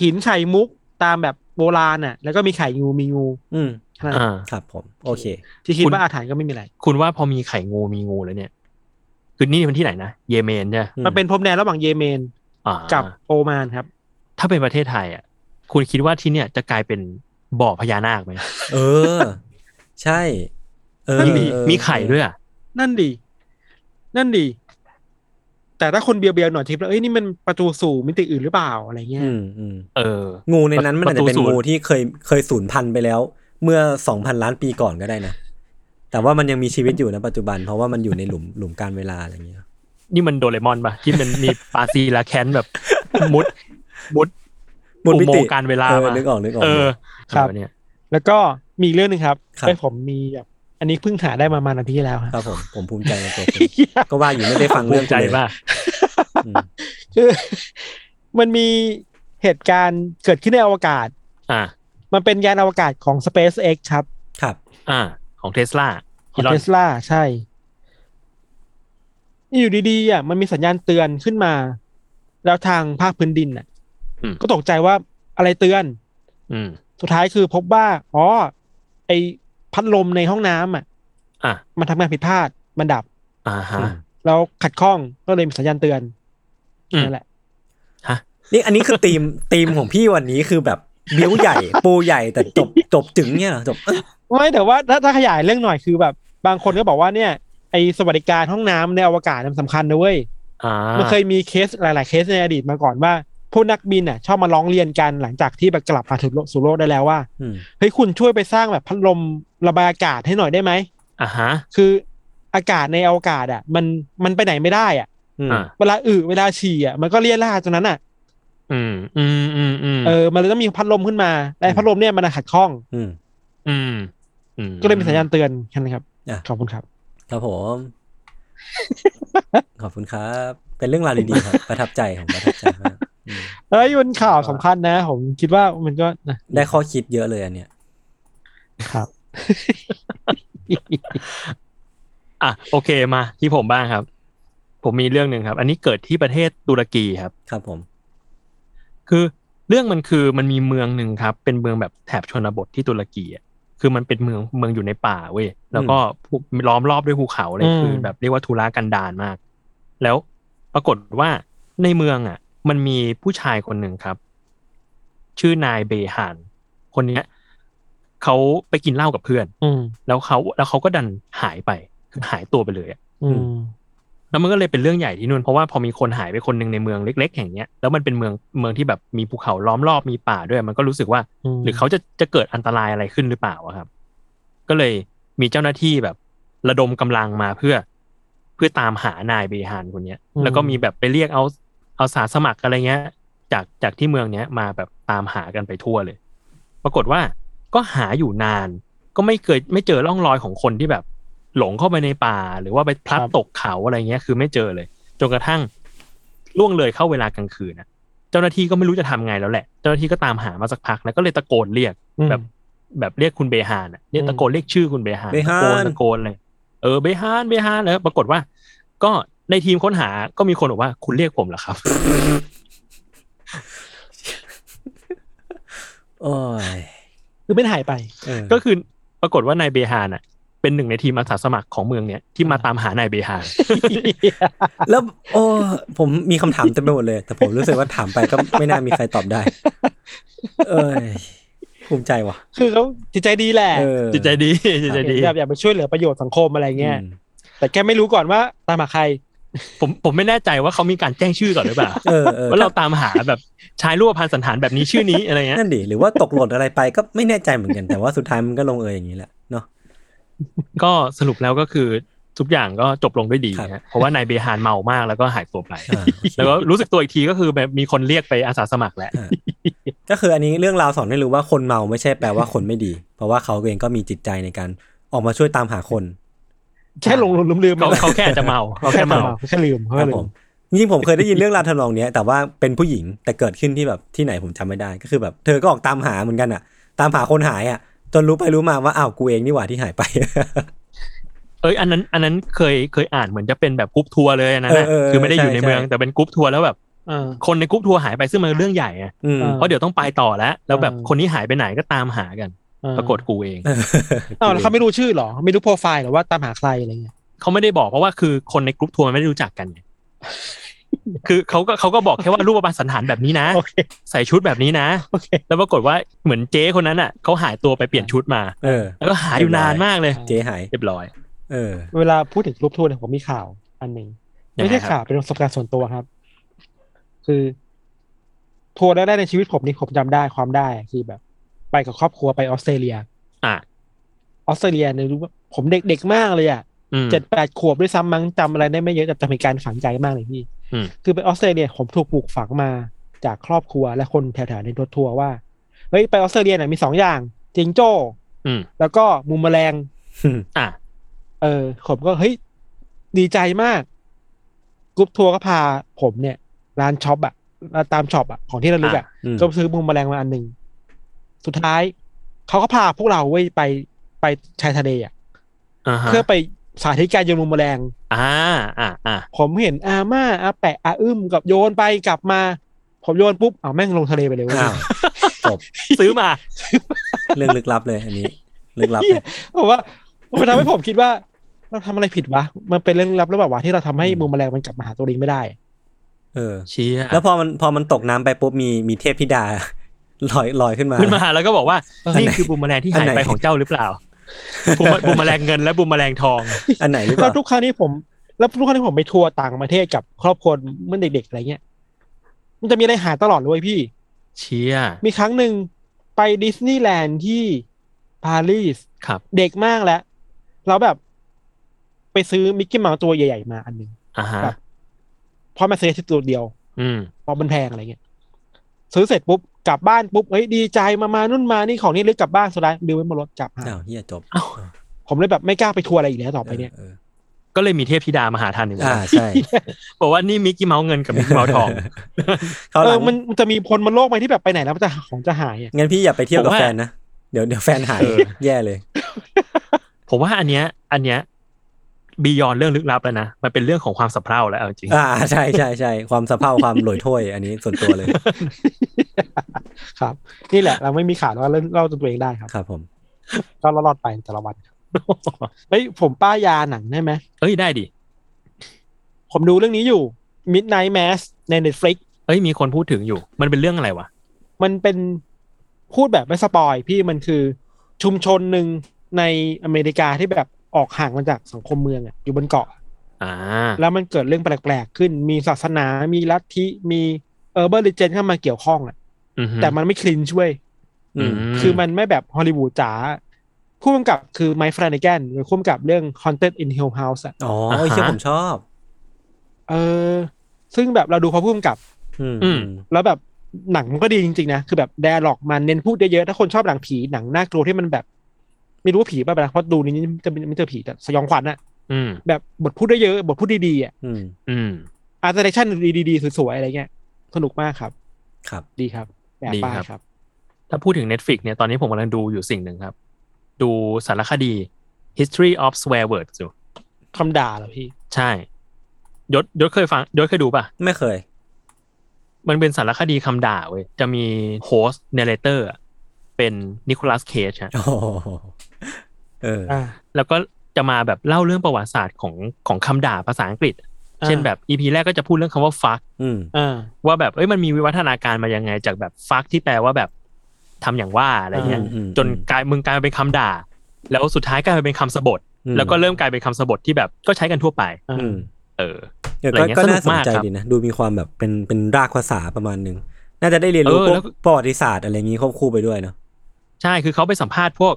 Speaker 3: หินไข่มุกตามแบบโบราณอะ แล้วก็มีไข่งูมีงู
Speaker 2: อืม
Speaker 3: แค่นั้น
Speaker 1: อ่า
Speaker 2: ครับผม โอเค
Speaker 3: ที่คิด
Speaker 1: คุณ
Speaker 3: ว่าอาถรรพ์ก็ไม่มีอะไร
Speaker 1: คุณว่าพอมีไข่งูมีงูแล้วเนี่ย คือนี่มันที่ไหนนะเยเมนใช่ไหม
Speaker 2: อืม
Speaker 3: มันเป็นพรมแดนระหว่างเยเมน
Speaker 1: อ่า
Speaker 3: กับโอมานครับ
Speaker 1: ถ้าเป็นประเทศไทยอะ คุณคิดว่าที่เนี่ยจะกลายเป็นบ่อพญานาคไหม
Speaker 2: เออ ใช่ เออ
Speaker 3: นั่นดิ
Speaker 2: เออ
Speaker 1: มีไข่ด้วยอะ
Speaker 3: นั่นดี นั่นดี แต่ถ้าคนเบียวๆหน่อยทิพย์แล้วเอ้ยนี่มันประตูสู่มิติอื่นหรือเปล่าอะไรเงี้ย
Speaker 2: อืมอืม
Speaker 1: เออ
Speaker 2: งูในนั้นมันอาจจะเป็น
Speaker 1: ประตูศูนย์
Speaker 2: งูที่เคยเคยสูญพันธุ์ไปแล้ว เมื่อสองพันล้านปีก่อนก็ได้นะ แต่ว่ามันยังมีชีวิตอยู่นะปัจจุบัน เพราะว่ามันอยู่ในหลุมหลุมการเวลาอะไรอย่างเงี้ย
Speaker 1: นี่มันโดเรมอนปะที่มันมีปาซีลาแคนแบบมุดมุด
Speaker 2: มุดมิ
Speaker 1: อุโม
Speaker 2: ติ
Speaker 1: งค์การเวลา
Speaker 2: เออ
Speaker 1: มา
Speaker 2: นึกออกนึกออก
Speaker 1: เออ
Speaker 3: ครับ
Speaker 1: เออเนี่ย
Speaker 3: แล้วก็มีอีกเรื่องหนึ่งครับ
Speaker 2: ครับ
Speaker 3: ไอ้ผมมีแบบอันนี้เพิ่งหาได้มาประมาณอาทิตย์ที่แล้วครับ
Speaker 2: ครับผมผมภูมิใจในตัวคุณก็ว่าอยู่ไม่ได้ฟัง
Speaker 1: ภู
Speaker 2: เรื่อง
Speaker 1: มิใจ
Speaker 2: คุณเลย
Speaker 1: มาก
Speaker 2: อืม
Speaker 3: คือมันมีเหตุการณ์เกิดขึ้นในอวกาศ
Speaker 1: อ่า
Speaker 3: มันเป็นยานอวกาศของ SpaceX ครับ
Speaker 2: ครับ
Speaker 1: อ่า ของเทสลา
Speaker 3: ของเทสลาใช่อยู่ดีๆอะมันมีสัญญาณเตือนขึ้นมา แล้วทางภาคพื้นดินอะ
Speaker 1: อืม
Speaker 3: ก็ตกใจว่าอะไรเตือน
Speaker 1: อืม
Speaker 3: สุดท้ายคือพบว่าอ๋อไอพัดลมในห้องน้ำอะ
Speaker 1: อะ
Speaker 3: มันทำงานผิดพลาดมันดับ
Speaker 1: อ่าฮะ
Speaker 3: แล้วขัดข้องก็เลยมีสัญญาณเตือน
Speaker 1: อืม
Speaker 3: นั่นแหละ
Speaker 1: ฮะ
Speaker 2: นี่อันนี้คือธีมธีมของพี่วันนี้คือแบบบิ้วใหญ่ ปูใหญ่แต่จบจบจึงเนี่ยเหรอจบเอ้ย
Speaker 3: ไม่แต่ว่าถ้าถ้าขยายเรื่องหน่อยคือแบบ บางคนก็บอกว่าเนี่ย ไอสวัสดิการห้องน้ำในอวกาศมันสำคัญนะเว้ย
Speaker 1: อ่า
Speaker 3: มันเคยมีเคสหลาย ๆ เคสในอดีตมาก่อนว่าผู้นักบินอะ ชอบมาร้องเรียนกันหลังจากที่แบบกลับมาถึงโลกสู่โลกได้แล้วว่า
Speaker 2: อืม
Speaker 3: เฮ้ยคุณช่วยไปสร้างแบบพัดลมระบายอากาศให้หน่อยได้ไหม
Speaker 1: อ่าฮะ
Speaker 3: คืออากาศในอวกาศอะ มันมันไปไหนไม่ได้อะ
Speaker 2: อืม
Speaker 1: อ่า
Speaker 3: เวลาอึเวลาฉี่อะมันก็เลี่ยราดตรงนั้นอะ
Speaker 1: อืมอืมอืมอืม
Speaker 3: เออ มันเลยต้องมีพัดลมขึ้นมาและพัดลมเนี่ยมันขัดข้อง
Speaker 2: อืม
Speaker 1: อืมอืม
Speaker 3: ก็เลยมีสัญญาณเตือนแค่นั้นครับ
Speaker 2: อะ
Speaker 3: ขอบคุณครับ
Speaker 2: ครับผม ขอบคุณครับ เป็นเรื่องราวดีๆครับ ประทับใจของประทับใจมากอืม
Speaker 3: เอ้ยมันข่าวสำคัญนะ ผมคิดว่ามันก็นะ
Speaker 2: ได้ข้อคิดเยอะเลยอันเนี้ย
Speaker 3: ครับ
Speaker 1: อะโอเคมาที่ผมบ้างครับ ผมมีเรื่องหนึ่งครับ อันนี้เกิดที่ประเทศตุรกีครับ
Speaker 2: ครับผม
Speaker 1: คือเรื่องมันคือมันมีเมืองหนึ่งครับ เป็นเมืองแบบแถบชนบทที่ตุรกีอะ คือมันเป็นเมืองเมืองอยู่ในป่าเว้ยแล้วก็ภูล้อมรอบด้วยภูเขาเลย
Speaker 3: อืม
Speaker 1: คือแบบเรียกว่าทุรกันดารมาก แล้วปรากฏว่าในเมืองอะ มันมีผู้ชายคนหนึ่งครับ ชื่อนายเบฮานคนเนี้ยเขาไปกินเหล้ากับเพื่อน
Speaker 3: อืม
Speaker 1: แล้วเขาแล้วเขาก็ดันหายไปคือหายตัวไปเลยอะ
Speaker 3: อืม
Speaker 1: แล้วมันก็เลยเป็นเรื่องใหญ่ที่นู่นเพราะว่าพอมีคนหายไปคนหนึ่งในเมืองเล็ก ๆ แห่งเนี้ยแล้วมันเป็นเมืองเมืองที่แบบมีภูเขาล้อมรอบมีป่าด้วย มันก็รู้สึกว่า หรือเขาจะจะเกิดอันตรายอะไรขึ้นหรือเปล่าอะครับ ก็เลยมีเจ้าหน้าที่แบบ ระดมกำลังมาเพื่อ เพื่อตามหานายเบฮานคนเนี้ย
Speaker 3: อืม
Speaker 1: แล้วก็มีแบบไปเรียกเอาเอาสาสมัครอะไรเงี้ย จากจากที่เมืองเนี้ยมาแบบตามหากันไปทั่วเลย ปรากฏว่าก็หาอยู่นาน ก็ไม่เคยไม่เจอร่องรอยของคนที่แบบ หลงเข้าไปในป่า หรือว่าไปพลัด
Speaker 3: ครับ
Speaker 1: ตกเขาอะไรเงี้ย คือไม่เจอเลยจนกระทั่งล่วงเลยเข้าเวลากลางคืนนะเจ้าหน้าที่ก็ไม่รู้จะทำไงแล้วแหละ เจ้าหน้าที่ก็ตามหามาสักพักแล้วก็เลยตะโกนเรียก
Speaker 3: อืม
Speaker 1: แบบแบบเรียกคุณเบฮานอะเรียกตะโกนเรียกชื่อคุณเบฮาน
Speaker 2: เบฮาน
Speaker 1: ตะโกนตะโกนเลยเออเบฮานเบฮานแล้วปรากฏว่า ก็ในทีมค้นหาก็มีคนบอกว่าคุณเรียกผมเหรอครับ
Speaker 2: โอ้ย
Speaker 3: คือไม่ได้หายไป
Speaker 2: เออ
Speaker 1: ก็คือปรากฏว่านายเบฮานอะ เป็นหนึ่งในทีมอาสาสมัครของเมืองเนี้ยที่มาตามหานายเบฮาน
Speaker 2: แล้วโอ้ผมมีคำถามเต็มไปหมดเลย แต่ผมรู้สึกว่าถามไปก็ไม่น่ามีใครตอบได้ เอ้ยภูมิใจว่ะ
Speaker 3: คือเขาจิตใจดีแหละ
Speaker 2: เออ
Speaker 1: จิตใจดีจิตใจดี
Speaker 3: แบบอยากไปช่วยเหลือประโยชน์สังคมอะไรเงี้ย
Speaker 2: อืม
Speaker 3: แต่แกไม่รู้ก่อนว่าตามหาใคร
Speaker 1: ผมผมไม่แน่ใจว่าเขามีการแจ้งชื่อก่อนหรือเปล่า
Speaker 2: เออเออ
Speaker 1: ว่าเราตามหาแบบชายรูปพันธ์สันฐานแบบนี้ชื่อนี้อะไรเงี้ย
Speaker 2: นั่นดิหรือว่าตกหล่นอะไรไปก็ไม่แน่ใจเหมือนกันแต่ว่าสุดท้ายมันก็ลงเอยอย่างนี้แหละเนาะ
Speaker 1: ก็สรุปแล้วก็คือทุกอย่างก็จบลงด้วยดี
Speaker 2: ครับ
Speaker 1: ฮะเพราะว่านายเบฮานเมามากแล้วก็หายตัวไป
Speaker 2: อ่า
Speaker 1: แล้วก็รู้สึกตัวอีกทีก็คือแบบมีคนเรียกไปอาสาสมัครแหละ
Speaker 2: ก็คืออันนี้เรื่องราวสอนให้รู้ว่าคนเมาไม่ใช่แปลว่าคนไม่ดี เพราะว่าเขาเองก็มีจิตใจในการออกมาช่วยตามหาคน
Speaker 3: แค่หลงลืมลืมๆ
Speaker 1: เขา
Speaker 3: ไป
Speaker 1: เขาแค่อาจจะเมาเขาแค่เมา
Speaker 3: แค่ลืมเขา
Speaker 2: ค
Speaker 3: แค่
Speaker 2: รับผมจริงๆผมเคยได้ยินเรื่องราวทำนองเนี้ยแต่ว่าเป็นผู้หญิงแต่เกิดขึ้นที่แบบที่ไหนผมจำไม่ได้ก็คือแบบ เธอก็ออกตามหาเหมือนกันอะ ตามหาคนหายอะ จนรู้ไปรู้มาว่าอ้าวกูเองนี่หว่าที่หายไป
Speaker 1: เอ้ยอันนั้น อันนั้นเคยเคยอ่านเหมือนจะเป็นแบบกรุ๊ปทัวร์เลยอันนั้นนะ
Speaker 2: เออเออ
Speaker 1: คือไม่ได้อยู่
Speaker 2: ใช่
Speaker 1: ในเมือง
Speaker 2: ใช่
Speaker 1: แต่เป็นกรุ๊ปทัวร์แล้วแบบ
Speaker 3: เออ
Speaker 1: คนในกรุ๊ปทัวร์หายไปซึ่งมันเป็นเรื่องใหญ่ไง
Speaker 2: อืม
Speaker 3: เออ
Speaker 1: เพราะเดี๋ยวต้องไปต่อแล้ว แล้วแบบ
Speaker 3: เออ
Speaker 1: คนนี้หายไปไหนก็ตามหากัน
Speaker 3: เออ
Speaker 1: ปรากฏกูเอง
Speaker 3: อ้าวแล้วเขาไม่รู้ชื่อเหรอ ไม่รู้โปรไฟล์เหรอว่าตามหาใครอะไรเงี้ย
Speaker 1: เขาไม่ได้บอกเพราะว่าคือคนในกรุ๊ปทัวร์มันไม่ได้รู้จักกันไง คือเขาก็เขาก็บอกแค่ว่ารูปพรรณสัณฐานแบบนี้นะ
Speaker 3: โอเค
Speaker 1: ใส่ชุดแบบนี้นะ
Speaker 3: โอเค
Speaker 1: แล้วปรากฏว่าเหมือนเจ๊คนนั้นอะเขาหายตัวไปเปลี่ยนชุดมา
Speaker 2: เออ
Speaker 1: แล้วก็หายอยู่นานมากเลย
Speaker 2: เจ๊หาย
Speaker 1: เรียบร้อย
Speaker 2: เออ
Speaker 3: เวลาพูดถึงกรุ๊ปทัวร์เนี่ยผมมีข่าวอันหนึ่ง
Speaker 1: ยังไง
Speaker 3: ไม่ใช่
Speaker 1: ครับ
Speaker 3: ข่าวเป็นประสบการณ์ส่วนตัวครับ คือทัวร์แรกๆในชีวิตผมนี่ผมจำได้ความได้คือแบบ ไปกับครอบครัวไปออสเตรเลีย
Speaker 1: อะ
Speaker 3: ออสเตรเลียเนี่ยรู้ว่าผมเด็กๆมากเลยอะ
Speaker 1: อืม
Speaker 3: เจ็ดแปดขวบด้วยซ้ำมั้งจำอะไรได้ไม่เยอะแต่จำเหตุการณ์ฝังใจมากเลยพี่
Speaker 1: อืม
Speaker 3: คือไปออสเตรเลียผมถูกปลูกฝังมาจากครอบครัวและคนแถวๆในรถทัวร์ว่าเฮ้ยไปออสเตรเลียเนี่ยมีสองอย่างจิงโจ้
Speaker 1: อืม
Speaker 3: แล้วก็บูมเมอแรง
Speaker 1: อะ
Speaker 3: เออ ผมก็เฮ้ยดีใจมากกรุ๊ปทัวร์ก็พาผมเนี่ย ร้าน shop อะร้านตาม shop อะของที่ระลึกอะ
Speaker 2: อืม
Speaker 3: ก็ซื้อบูมเมอแรงมาอันหนึ่งสุดท้ายเขาก็พาพวกเราเว้ยไปไปชายทะเลอะ
Speaker 1: อ่าฮะ
Speaker 3: เพื่อไป สาธิตการโยนมุมแมลง
Speaker 1: อ่าอ่าอ่า
Speaker 3: ผมเห็นอาม่าอาแปะอาอึ้มกับโยนไปกลับมา ผมโยนปุ๊บเอาแม่งลงทะเลไปเลยเว้ย
Speaker 2: อ้าวจบ
Speaker 1: ซื้อมา
Speaker 2: เรื่องลึกลับเลยอันนี้ลึกลับ
Speaker 3: เหี้ยผมว่ามันทำให้ผมคิดว่า เราทำอะไรผิดวะ มันเป็นเรื่องลับหรือเปล่าวะที่เราทำให้มุมแมลงมันกลับมาหาตัวเองไม่ได้
Speaker 2: เออ
Speaker 1: เชี่ย
Speaker 2: แล้วพอมันพอมันตกน้ำไปปุ๊บมีมีเทพธิดาลอยลอยขึ้นมา
Speaker 1: ขึ้นมาแล้วก็บอกว่า
Speaker 3: เออ
Speaker 1: นี่คือบูมแมลงที่หาย
Speaker 2: อันไห
Speaker 1: ไป
Speaker 2: น
Speaker 1: ของเจ้าหรือเปล่า บูมบูมแมลงเงินและบูมแมลงทอง
Speaker 2: อันไหนหรือเป
Speaker 3: แล้ว
Speaker 2: ล่า
Speaker 3: ทุกครั้งที่ผม แล้วทุกครั้งที่ผมไปทัวร์ต่างประเทศกับครอบครัวเมื่อเด็กๆอะไรเงี้ยมันจะมีอะไรหายตลอดเลยเว้ยพี่
Speaker 1: เชี่ย
Speaker 3: มีครั้งหนึ่งไปดิสนีย์แลนด์ที่ปารีส
Speaker 1: ครับ
Speaker 3: เด็กมากแล้วแล้วแบบ ไปซื้อมิกกี้เมาส์ตัวใหญ่ๆมาอันหนึ่ง
Speaker 1: อ่าฮะ
Speaker 3: ครับ เพราะมันซื้อที่ตัวเดียว
Speaker 1: อืม
Speaker 3: เพราะมันแพงอะไรเงี้ยซื้อเสร็จปุ๊บกลับบ้านปุ๊บเฮ้ยดีใจมามานู่นมานี่ของนี่ลึกกลับบ้านสุดท้ายลืมไว้บนรถกลับหา
Speaker 2: อ้าวเฮียจบ
Speaker 3: ผมเลยแบบไม่กล้าไปทัวร์อะไรอีกแล้วต่อไปเนี่ย
Speaker 2: ออ
Speaker 1: ก็เลยมีเทพธิดามาหาทันอยู่
Speaker 2: อ่าใช่
Speaker 1: บอกว่านี่มิกกี้เมาส์เงินกับมิกกี้เมาส์ทอง
Speaker 2: เขา
Speaker 3: เอ
Speaker 2: หลั
Speaker 3: องมันมันจะมีคนบนโลกไหมที่แบบไปไหนแล้วมันจะของจะหายอะ
Speaker 2: งั้นพี่อย่าไปเที่ยวกับ
Speaker 1: ผมว่า
Speaker 2: แฟนนะเดี๋ยวเดี๋ยวแฟนหาย
Speaker 1: เออ
Speaker 2: แย่เลย
Speaker 1: ผมว่าอันเนี้ย อันเนี้ย บียอนเรื่องลึกลับแล้วนะ มันเป็นเรื่องของความสับเพร่าแล้วเอาจริง
Speaker 2: อ่าใช่ใช่ใช่ความสะเพร่าความหลอยถ้วยอันนี้ส่วนตัวเลย
Speaker 3: ครับ นี่แหละ เราไม่มีข่าวเราก็เล่าเล่าตัวเองได้ครับ
Speaker 2: ครับ ผม
Speaker 3: ก็รอดๆไปแต่ละวันครับเฮ้ยผมป้ายยาหนังได้ไหม
Speaker 1: เอ้ยได้ดิ
Speaker 3: ผมดูเรื่องนี้อยู่ Midnight Mass ใน Netflix
Speaker 1: เอ้ยมีคนพูดถึงอยู่ มันเป็นเรื่องอะไรวะ
Speaker 3: มันเป็นพูดแบบไม่ spoil พี่มันคือชุมชนหนึ่งในอเมริกาที่แบบ ออกห่างมาจากสังคมเมืองอะอยู่บนเกาะ
Speaker 1: อ่า
Speaker 3: แล้วมันเกิดเรื่องแปลกๆขึ้นมีศาสนามีลัทธิมี urban legend เข้ามาเกี่ยวข้องอะ
Speaker 1: อือฮึ
Speaker 3: แต่มันไม่ cringe ด้วย
Speaker 2: อืม
Speaker 3: คือมันไม่แบบฮอลลีวูดจ๋าผู้กำกับคือไมค์ฟลานาแกนเป็นผู้กำกับเรื่อง Haunted in Hill House อะ
Speaker 2: อ๋อเอ้ยเชื่อผมชอบ
Speaker 3: เออ ซึ่งแบบเราดูเขาผู้กำกับ
Speaker 2: อืม
Speaker 1: อืม
Speaker 3: แล้วแบบหนังมันก็ดีจริงๆนะ คือแบบ dialogue มันเน้นพูดเยอะๆ ถ้าคนชอบหนังผีหนังน่ากลัวที่มันแบบ ไม่รู้ว่าผีป่ะนะเพราะดูนี้จะไม่เจอผีแต่สยองขวัญอะ
Speaker 1: อืม
Speaker 3: แบบบทพูดได้เยอะ บทพูดดีๆอะ
Speaker 2: อืม
Speaker 1: อืม
Speaker 3: art direction ดีๆสวยๆอะไรเงี้ยสนุกมากครับ
Speaker 2: ครับ
Speaker 3: ดีครับแบบ
Speaker 1: ดี
Speaker 3: ป้าย
Speaker 1: ครับ
Speaker 3: ครับ
Speaker 1: ถ้าพูดถึง Netflix เนี่ยตอนนี้ผมกำลังดูอยู่สิ่งหนึ่งครับ ดูสารคดี History of Swear Words อยู่
Speaker 3: คำด่าเหรอพี่
Speaker 1: ใช่ยศยศเคยฟังยศเคยดูป่ะ
Speaker 2: ไม่เคย
Speaker 1: มันเป็นสารคดีคำด่าเว้ย จะมีโฮสต์เนเรเตอร์เป็นนิโคลัสเคจฮะ
Speaker 2: โอ้โห เออ
Speaker 3: อ่า
Speaker 1: แล้วก็จะมาแบบเล่าเรื่องประวัติศาสตร์ของของคำด่าภาษาอังกฤษ
Speaker 3: อ่า
Speaker 1: เช่นแบบ EP แรกก็จะพูดเรื่องคำว่า fuck
Speaker 2: อืม
Speaker 3: อ่า
Speaker 1: ว่าแบบเอ้ยมันมีวิวัฒนาการมายังไงจากแบบ fuck ที่แปลว่าแบบทำอย่างว่าอะไรเงี้ย
Speaker 2: อืมอืม
Speaker 1: จนกลายมึงกลายมาเป็นคำด่า แล้วสุดท้ายกลายมาเป็นคำสบท
Speaker 2: อืม
Speaker 1: แล้วก็เริ่มกลายเป็นคำสบทที่แบบก็ใช้กันทั่วไป
Speaker 3: อ่า
Speaker 2: อืม
Speaker 1: เออ
Speaker 2: เดี๋ยว
Speaker 1: อะไร
Speaker 2: ก็
Speaker 1: เงี้ย
Speaker 2: ก็
Speaker 1: สนุ
Speaker 2: น่ากสน
Speaker 1: มาก
Speaker 2: ใจ
Speaker 1: ครับ
Speaker 2: ดีนะดูมีความแบบเป็นเป็นรากภาษาประมาณหนึ่งน่าจะได้เรียนรู้
Speaker 1: เออ
Speaker 2: พว
Speaker 1: แล้
Speaker 2: ก
Speaker 1: ว
Speaker 2: ประวัติศาสตร์อะไรอย่างงี้ควบคู่ไปด้วยเนาะ
Speaker 1: ใช่คือเขาไปสัมภาษณ์พวก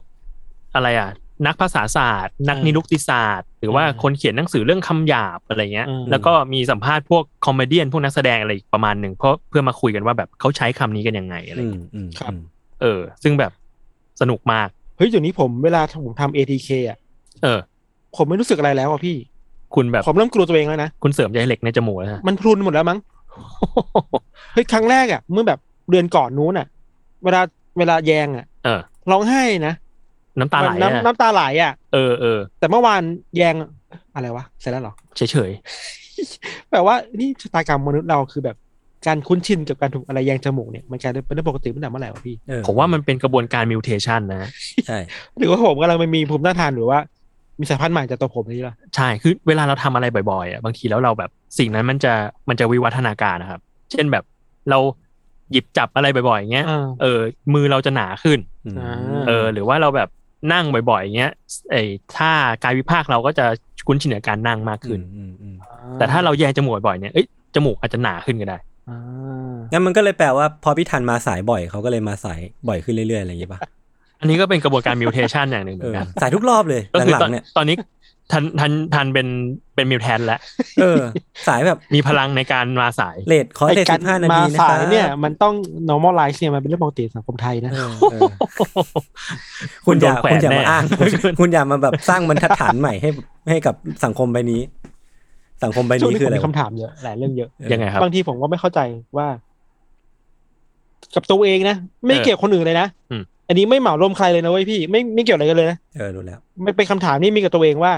Speaker 1: อะไรอะ นักภาษาศาสตร์ นัก
Speaker 3: อ่านิ
Speaker 1: นิรุกติศาสตร์ หรือว่า
Speaker 3: อ่า
Speaker 1: คนเขียนหนังสือเรื่องคำหยาบอะไรเงี้ย
Speaker 3: อืม
Speaker 1: แล้วก็มีสัมภาษณ์พวกคอมเมเดี้พวกนักแสดงอะไรอีกประมาณหนึ่งเพราะเพื่อมาคุยกันว่าแบบเขาใช้คำนี้กันยังไงอะไร
Speaker 2: อืม
Speaker 1: เงี้ย
Speaker 2: อืม
Speaker 3: ครับ
Speaker 2: อืม
Speaker 1: เออ ซึ่งแบบสนุกมาก
Speaker 3: เฮ้ยเดี๋ยวนี้ผมเวลาผมทำ ATK อะ
Speaker 1: เออ
Speaker 3: ผมไม่รู้สึกอะไรแล้วอะพี่
Speaker 1: คุณแบบ
Speaker 3: ผมเริ่มกลัวตัวเองแล้วนะ
Speaker 1: คุณเสริมใยเหล็กในจมูกแล้วฮะ
Speaker 3: มันพรุนหมดแล้วมั้งเฮ้ยครั้งแรกอะเมื่อแบบเดือนก่อนนู้นอะ เวลาเวลาแยงอะ
Speaker 1: เออ
Speaker 3: ร้องไห้นะ
Speaker 1: น้ำตาไหล
Speaker 3: น้ำ
Speaker 1: อะ
Speaker 3: น้ำตาไหลอะ
Speaker 1: เออเออ
Speaker 3: แต่เมื่อวานแยงอะไรวะเสร็จแล้วเหรอ
Speaker 1: เฉยเฉย
Speaker 3: แปลว่านี่ชะตากรรมมนุษย์เราคือแบบการคุ้นชินกับการถูกอะไรแยงจมูกเนี่ยมันกลายเป็นเรื่องปกติตั้งแต่เมื่อไหร่วะพี่
Speaker 2: เออ
Speaker 1: ๆผมว่ามันเป็นกระบวนการมิวเทชันนะ
Speaker 2: ใช่
Speaker 3: หรือว่าผมกำลังไปมีภูมิต้านทานหรือว่ามีสายพันธุ์ใหม่จากตัวผมนี่ล่ะ
Speaker 1: ใช่คือเวลาเราทำอะไรบ่อยๆอะบางทีแล้วเราแบบสิ่งนั้นมันจะมันจะวิวัฒนาการนะครับ เช่นแบบเราหยิบจับอะไรบ่อยๆอย่างเงี้ย
Speaker 3: อ่า
Speaker 1: เออ มือเราจะหนาขึ้น
Speaker 2: อืม
Speaker 3: อ่า
Speaker 1: เออ หรือว่าเราแบบ นั่งบ่อยๆอย่างเงี้ยไอ้ถ้ากายวิภาคเราก็จะคุ้นชินกับการนั่งมากขึ้น
Speaker 2: อืมอืม
Speaker 1: แต่ถ้าเราแยงจมูกบ่อยๆเนี่ยเอ้ยจมูกอาจจะหนาขึ้นก็ได้
Speaker 3: อ่า
Speaker 2: งั้นมันก็เลยแปลว่าพอพี่ทันมาสายบ่อยเขาก็เลยมาสายบ่อยขึ้นเรื่อยๆอะไรอย่างงี้ป่ะ
Speaker 1: อันนี้ก็เป็นกระบวนการมิวเทชันอย่างหนึ่งเหมื
Speaker 2: เอ
Speaker 1: อน
Speaker 2: อ
Speaker 1: กัน
Speaker 2: สายทุกรอบเลย
Speaker 1: ก็คือ
Speaker 2: หลั
Speaker 1: ตอน
Speaker 2: งๆเนี่ย
Speaker 1: ตอนนี้ ทันทันทันเป็นเป็นมิวแทนแล้ว
Speaker 2: เออ สายแบบ
Speaker 1: มีพลังในการมาสาย
Speaker 2: เลทขอเลท
Speaker 3: ไกา
Speaker 2: สิบห้านา
Speaker 3: มา
Speaker 2: ทีนะ
Speaker 3: สา
Speaker 2: ครั
Speaker 3: ย
Speaker 2: บ
Speaker 3: เนี่ย มันต้อง normalize เนี่ยมันเป็นเรื่องปกติสังคมไทยนะ
Speaker 2: เออเออคุณอย่า
Speaker 1: คุณโดนแขวน
Speaker 2: คุณอย่า
Speaker 1: แน่
Speaker 2: มาอ้างคุณคุณอย่ามาแบบสร้างบรรทัดฐานใหม่ให้ให้กับสังคมใบนี้ สังคมใบ
Speaker 3: ช่วง
Speaker 2: นี้
Speaker 3: นี้
Speaker 2: คือ
Speaker 3: ผม
Speaker 2: อะไร
Speaker 3: มี
Speaker 2: วะ
Speaker 3: คำถามเยอะหลายเรื่องเยอะ
Speaker 1: ยังไงครับ
Speaker 3: บางทีผมก็ไม่เข้าใจว่า กับตัวเองนะไม่
Speaker 1: เออ
Speaker 3: เกี่ยวกับคนอื่นเลยนะ
Speaker 1: อืม
Speaker 3: อันนี้ไม่เหมารวมใครเลยนะเว้ยพี่ไม่ไม่เกี่ยวอะไรกันเลยนะ
Speaker 2: เออรู้แล้ว
Speaker 3: ไม่เป็นคำถามนี่มีกับตัวเองว่า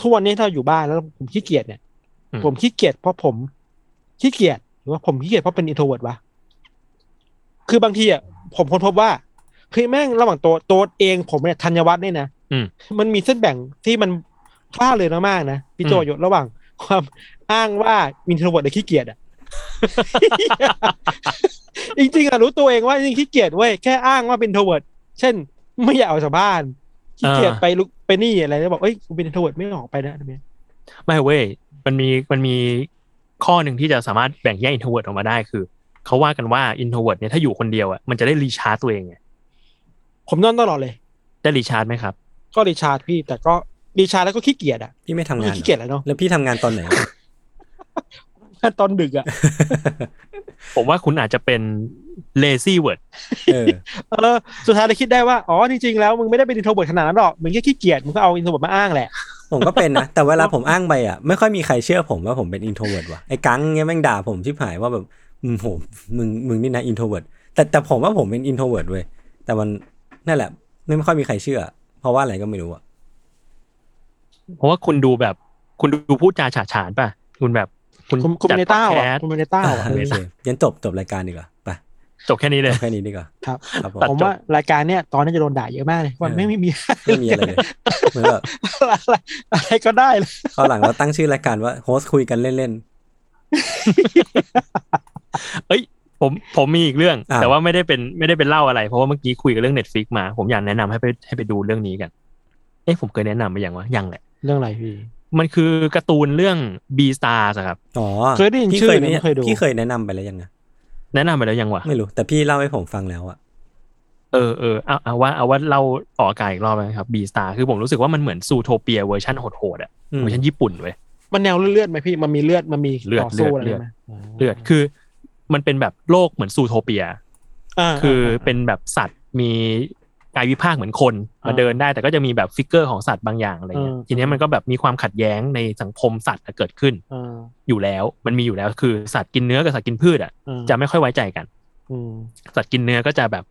Speaker 3: ทุกวันนี้ถ้าอยู่บ้านแล้วผมขี้เกียจเนี่ย
Speaker 1: อืม
Speaker 3: ผมขี้เกียจเพราะผมขี้เกียจหรือว่าผมขี้เกียจเพราะเป็น introvert วะคือบางทีอะผมค้นพบว่าเฮ้ยแม่งระหว่างตัวตัวเองผมเนี่ยธัญวัฒน์เนี่ยนะ
Speaker 1: อืม
Speaker 3: มันมีเส้นแบ่งที่มันพร่าเลือนมากๆนะพี่โจ
Speaker 1: อืม
Speaker 3: ยศระหว่าง ความอ้างว่า introvert หรือขี้เกียจอะจริงๆอะรู้ตัวเองว่าจริงๆขี้เกียจเว้ยแค่อ้างว่าเป็น introvert เช่น ไม่อยากออกจากบ้าน ขี้เกียจไปลุกไปนี่อะไรแล้วบอกเอ้ยกูเป็น introvert ไม่ออกไปนะอะไรเงี้ย
Speaker 1: ไม่เว้ยมันมีมันมีข้อหนึ่งที่จะสามารถแบ่งแยก introvert ออกมาได้คือเขาว่ากันว่า introvert เนี่ยถ้าอยู่คนเดียวอะมันจะได้ recharge ตัวเองไง
Speaker 3: ผมนอนตลอดเลย
Speaker 1: ได้ recharge ไหมครับ
Speaker 3: ก็ recharge พี่แต่ก็ recharge แล้วก็ขี้เกียจอะ
Speaker 2: พี่ไม่ทำงานเหรอ
Speaker 3: ขี้เกียจแล้วเนาะ
Speaker 2: แล้วพี่ทำงานตอนไหน
Speaker 3: ตอนดึกอะ
Speaker 1: ผมว่าคุณอาจจะเป็น lazyvert
Speaker 2: เออ
Speaker 3: เออ สุดท้ายเลยคิดได้ว่า อ๋อ จริงๆ แล้วมึงไม่ได้เป็น introvert ขนาดนั้นหรอก มึงแค่ขี้เกียจ มึงก็เอา introvert มาอ้างแหละ
Speaker 2: ผมก็เป็นนะ แต่เวลาผมอ้างไปอะ ไม่ค่อยมีใครเชื่อผมว่าผมเป็น introvert ว่ะ ไอ้กังเงี้ยแม่งด่าผมชิบหายว่าแบบอืมโหมึง มึงนี่นะ introvert แต่แต่ผมว่าผมเป็น introvert เว้ย แต่มันนั่นแหละ ไม่ค่อยมีใครเชื่อ เพราะว่าอะไรก็ไม่รู้อะ
Speaker 1: เพราะว่าคุณดูแบบ คุณดูพูดจาฉะฉานป่ะ คุณแบบ คุณ
Speaker 3: คุณคุณเป็นใน
Speaker 1: จัด
Speaker 3: เต้า
Speaker 1: พอด
Speaker 3: อะ
Speaker 1: แคสต์
Speaker 3: คุณเป็นในเต้าอะ
Speaker 2: โอเคยันจบจบรายการดีกว่าไป
Speaker 1: จบแค่นี้เลย
Speaker 2: แค่นี้ดีกว่า
Speaker 3: ครับ
Speaker 2: ครับผม
Speaker 1: ตัด
Speaker 3: ผม
Speaker 1: จบ
Speaker 3: ว่ารายการเนี้ยตอนนี้จะโดนด่าเยอะมากเลยว่า
Speaker 2: เออ
Speaker 3: ไม่ไม่มี
Speaker 2: ไม่มีอะไรเลยเหมือนแบบ
Speaker 3: อะไรอะไรก็ได้เลย
Speaker 2: คราวหลังเราตั้งชื่อรายการว่าโฮสต์คุยกันเล่น
Speaker 1: เอ้ยผมผมมีอีกเรื่อง
Speaker 2: อ่า
Speaker 1: แต่ว่าไม่ได้เป็นไม่ได้เป็นเล่าอะไร เพราะว่าเมื่อกี้คุยกันเรื่อง Netflix มา ผมอยากแนะนำให้ไปให้ไปดูเรื่องนี้กัน เอ๊ะผมเคยแนะนำไปยังวะยังแหละ
Speaker 3: เรื่องอะไรพี่
Speaker 1: มันคือการ์ตูนเรื่อง B Stars อะครับ
Speaker 2: ๆอ๋อ
Speaker 3: เคยได้ยิน
Speaker 2: พี่
Speaker 3: ชื่อ
Speaker 2: เคย
Speaker 3: แต่ไม่เคยดู
Speaker 2: พี่เคยแนะนำไปแล้วยังไง
Speaker 1: แนะนำไปแล้วยังวะ
Speaker 2: ไม่รู้ แต่พี่เล่าให้ผมฟังแล้วอะ
Speaker 1: เออเออเอาเอาว่าเอาว่าเล่าออกอากาศอีกรอบนะครับ Beastars คือผมรู้สึกว่ามันเหมือน Zootopia เวอร์ชันโหดๆอะ
Speaker 2: อืม
Speaker 1: เวอร์ชันญี่ปุ่นเว้ย
Speaker 3: มันแนวเลือดๆไหมพี่มันมีเลือดมันมี
Speaker 1: เลือด
Speaker 3: ต่อสู้อะไร
Speaker 1: เลือด
Speaker 3: ไหม
Speaker 1: เลือดคือ มันเป็นแบบโลกเหมือน Zootopia อะคือเป็นแบบสัตว์มี กายวิภาคเหมือนคนมา
Speaker 3: อ่า
Speaker 1: เดินได้ แต่ก็จะมีแบบ figure ของสัตว์บางอย่างอะไรเงี้ย
Speaker 3: อ่า
Speaker 1: ทีเนี้ยมันก็แบบมีความขัดแย้งในสังคมสัตว์เกิดขึ้น
Speaker 3: อ่า
Speaker 1: อยู่แล้วมันมีอยู่แล้วคือสัตว์กินเนื้อกับสัตว์กินพืชอะ
Speaker 3: อ่า
Speaker 1: จะไม่ค่อยไว้ใจกัน
Speaker 3: อืม
Speaker 1: สัตว์กินเนื้อก็จะแบบ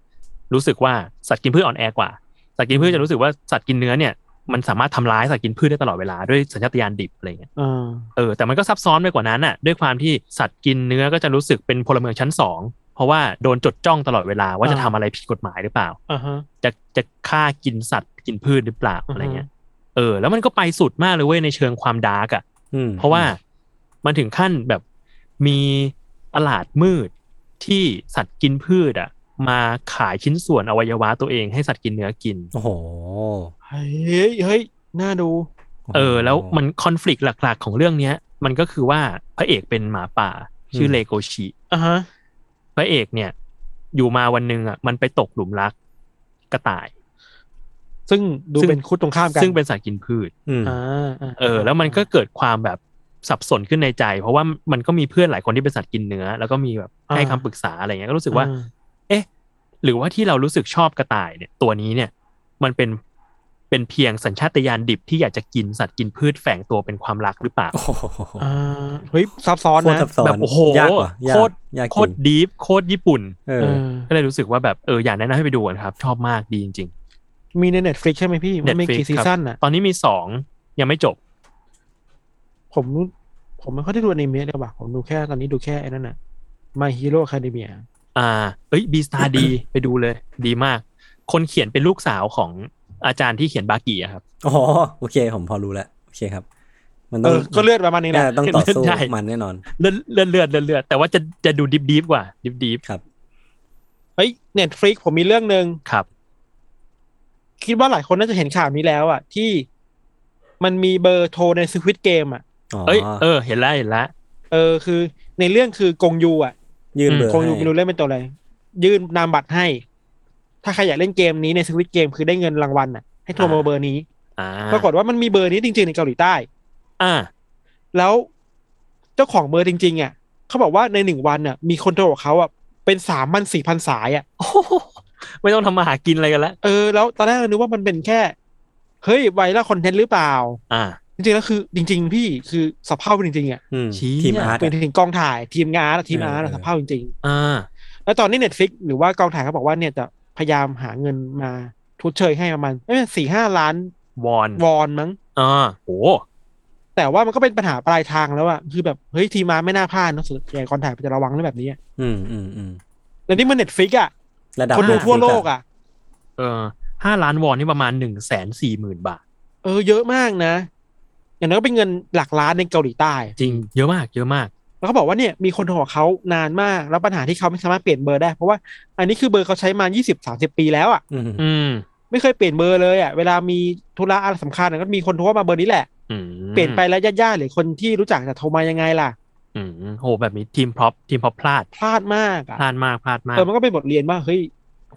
Speaker 1: รู้สึกว่าสัตว์กินพืชอ่อนแอกว่า สัตว์กินพืชจะรู้สึกว่าสัตว์กินเนื้อเนี่ยมันสามารถทำร้ายสัตว์กินพืชได้ตลอดเวลาด้วยสัญชาตญาณดิบอะไรเงี้ย
Speaker 3: เออ
Speaker 1: เออแต่มันก็ซับซ้อนไปกว่านั้นอะ ด้วยความที่สัตว์กินเนื้อก็จะรู้สึกเป็นพลเมืองชั้นสอง เพราะว่าโดนจดจ้องตลอดเวลาว่าจะทำอะไรผิดกฎหมายหรือเปล่า
Speaker 3: อ่าฮะ
Speaker 1: จะจะฆ่ากินสัตว์กินพืชหรือเปล่า
Speaker 3: อือฮึ
Speaker 1: อะไรเงี้ยเออ แล้วมันก็ไปสุดมากเลยเว้ยในเชิงความ dark อะ
Speaker 2: อืม
Speaker 1: เพราะว่ามันถึงขั้นแบบมีตลาดมืดที่สัตว์กินพืชอะ มาขายชิ้นส่วนอวัยวะตัวเองให้สัตว์กินเนื้อกิน
Speaker 2: โอ้โห
Speaker 3: เฮ้ยเฮ้ยน่าดู
Speaker 1: เออ แล้วมันคอน FLICT หลัก ๆ ของเรื่องเนี้ย มันก็คือว่าพระเอกเป็นหมาป่า ชื่อเลโกชิ
Speaker 3: อ่าฮะ
Speaker 1: พระเอกเนี่ย อยู่มาวันหนึ่งอะ มันไปตกหลุมรักกระต่าย
Speaker 3: ซึ่งดู
Speaker 1: ซึ่ง
Speaker 3: เป็นคู่ตรงข้ามกัน
Speaker 1: ซึ่งเป็นสัตว์กินพืช
Speaker 2: อืม
Speaker 3: อ่าา
Speaker 1: เออ แล้วมันก็เกิดความแบบสับสนขึ้นในใจ เพราะว่ามันก็มีเพื่อนหลายคนที่เป็นสัตว์กินเนื้อ แล้วก็มีแบบให้คำปรึกษาอะไรเงี้ยก็รู้สึกว่า
Speaker 3: อ่
Speaker 1: เอ๊ะ หรือว่าที่เรารู้สึกชอบกระต่ายเนี่ย ตัวนี้เนี่ย มันเป็น เป็นเพียงสัญชาตญาณดิบที่อยากจะกินสัตว์กินพืชแฝงตัวเป็นความรักหรือเปล่า
Speaker 2: โอ้โห
Speaker 3: อ่าเฮ้ยซับซ้อน
Speaker 2: โคตร
Speaker 3: นะ
Speaker 2: ซับซ้อน
Speaker 1: แบบโอ้โห
Speaker 2: ยากกว่ายาก
Speaker 1: โคตร
Speaker 2: ยาก
Speaker 1: โค
Speaker 2: จริ
Speaker 1: ต
Speaker 2: ง
Speaker 1: ร deep โคตรญี่ปุ่น
Speaker 2: เออ
Speaker 3: เอ
Speaker 2: อ
Speaker 1: ก็เลยรู้สึกว่าแบบเอออยากแนะนำให้ไปดูกันครับ ชอบมากดีจริง
Speaker 3: มีใน Netflix ใช่ไหมพี่
Speaker 1: ๆ
Speaker 3: มันมี
Speaker 1: Netflix
Speaker 3: กี่ season
Speaker 1: ครับ
Speaker 3: อะ
Speaker 1: ตอนนี้มีสองยังไม่จบ
Speaker 3: ผมผมไม่ค่อยได้ดูอนิเมะเลยว่ะผมดูแค่ตอนนี้ดูแค่ไอ้นั่นน่ะ My Hero Academia
Speaker 1: อ่า เอ้ย Beastars ดีไปดูเลย ดีมาก คนเขียนเป็นลูกสาวของ อาจารย์ที่เขียนบากิอะครับ
Speaker 2: อ๋อโอเค ผมพอรู้แล้วโอเคครับ มัน
Speaker 3: เอ
Speaker 2: ต้อง
Speaker 3: อก็เลือดประมาณนี้แหละ
Speaker 2: น่าต้องต่อสู้
Speaker 1: ใช่
Speaker 2: มันแน่นอน
Speaker 1: เลือดเลือดเลือดเลือดเลือดแต่ว่าจะจะดูดิบดิบกว่า ดิบดิบ
Speaker 2: ครับ
Speaker 3: เฮ้ยเน็ตฟลิกผมมีเรื่องหนึ่ง
Speaker 1: ครับ
Speaker 3: คิดว่าหลายคนน่าจะเห็นข่าวนี้แล้ว อะ ที่มันมีเบอร์โทรในสควิตเกมอะ
Speaker 2: อ๋อ
Speaker 1: เอ้ยเออ เห็นแล้วเห็นแล้ว
Speaker 3: เออคือ ในเรื่องคือกงยูอะ
Speaker 2: ยื่นเบอร์
Speaker 3: กงยู
Speaker 2: ให้
Speaker 3: ไม่รู้เล่นเป็นตัวอะไร ยื่นนามบัตรให้ ถ้าใครอยากเล่นเกมนี้ในสควิตเกมคือได้เงินรางวัลอะ ให้โทรมาเบอร์นี้
Speaker 1: อ่า
Speaker 3: ปรากฏว่ามันมีเบอร์นี้จริง ๆ ในเกาหลีใต้
Speaker 1: อ่า
Speaker 3: แล้วเจ้าของเบอร์จริง ๆ อะเขาบอกว่าในหนึ่งวันอะ มีคนโทรกับเขาอะเป็นสามพันสี่พันสายอะ
Speaker 1: โอ้โหไม่ต้องทำมาหากินอะไรกันแล้ว
Speaker 3: เออแล้วตอนแรกเรานึกว่ามันเป็นแค่ เฮ้ย viral content หรือเปล่า
Speaker 1: อ่า
Speaker 3: จริงๆแล้วคือ จริง ๆ พี่คือสภาพจริงๆอะ
Speaker 2: อืม
Speaker 1: ชี้
Speaker 2: ทีม art
Speaker 3: เป็นถึงกองถ่ายทีมงานอะทีม
Speaker 2: เออ
Speaker 3: art อะ
Speaker 2: เออ
Speaker 3: สภาพจริง
Speaker 1: อ่า
Speaker 3: ๆแล้วตอนนี้ Netflix หรือว่ากองถ่ายเขาบอกว่าเนี่ยจะ พยายามหาเงินมาชดเชยให้ประมาณไม่สี่ห้าล้าน
Speaker 1: วอน
Speaker 3: วอนมั้ง
Speaker 1: อ่าโอ้
Speaker 3: แต่ว่ามันก็เป็นปัญหาปลายทางแล้วอะคือแบบเฮ้ยทีมอาร์ตไม่น่าพลาดนะส่วนใหญ่กองถ่ายจะระวังเรื่องแบบนี้อะ
Speaker 2: อืมอืมอืม
Speaker 3: แล้วนี่มันเน็ตฟิกอะ
Speaker 2: ระดับ
Speaker 3: คนดูทั่วโลกอะ
Speaker 1: เออห้าล้านวอนนี่ประมาณหนึ่งแสนสี่หมื่นบาท
Speaker 3: เออ เยอะมากนะ อย่างนั้นก็เป็นเงินหลักล้านในเกาหลีใต้
Speaker 1: จริง เยอะมาก เยอะมาก
Speaker 3: แล้วเขาบอกว่าเนี่ยมีคนโทรกับเขานานมาก แล้วปัญหาที่เขาไม่สามารถเปลี่ยนเบอร์ได้ เพราะว่าอันนี้คือเบอร์เขาใช้มายี่สิบสามสิบปีแล้วอะ
Speaker 2: อืม
Speaker 1: อืม
Speaker 3: ไม่เคยเปลี่ยนเบอร์เลยอะเวลามีธุระอะไรสำคัญอะก็มีคนโทรมาเบอร์นี้แหละ
Speaker 1: อืม
Speaker 3: เปลี่ยนไปแล้วญาติๆหรือคนที่รู้จักจะโทรมายังไงล่ะ
Speaker 1: อืมโหแบบนี้ทีม prop ทีม prop พลาด
Speaker 3: พลาดมากอะ
Speaker 1: พลาดมากพลาดมาก
Speaker 3: เออมันก็เป็นบทเรียนว่าเฮ้ย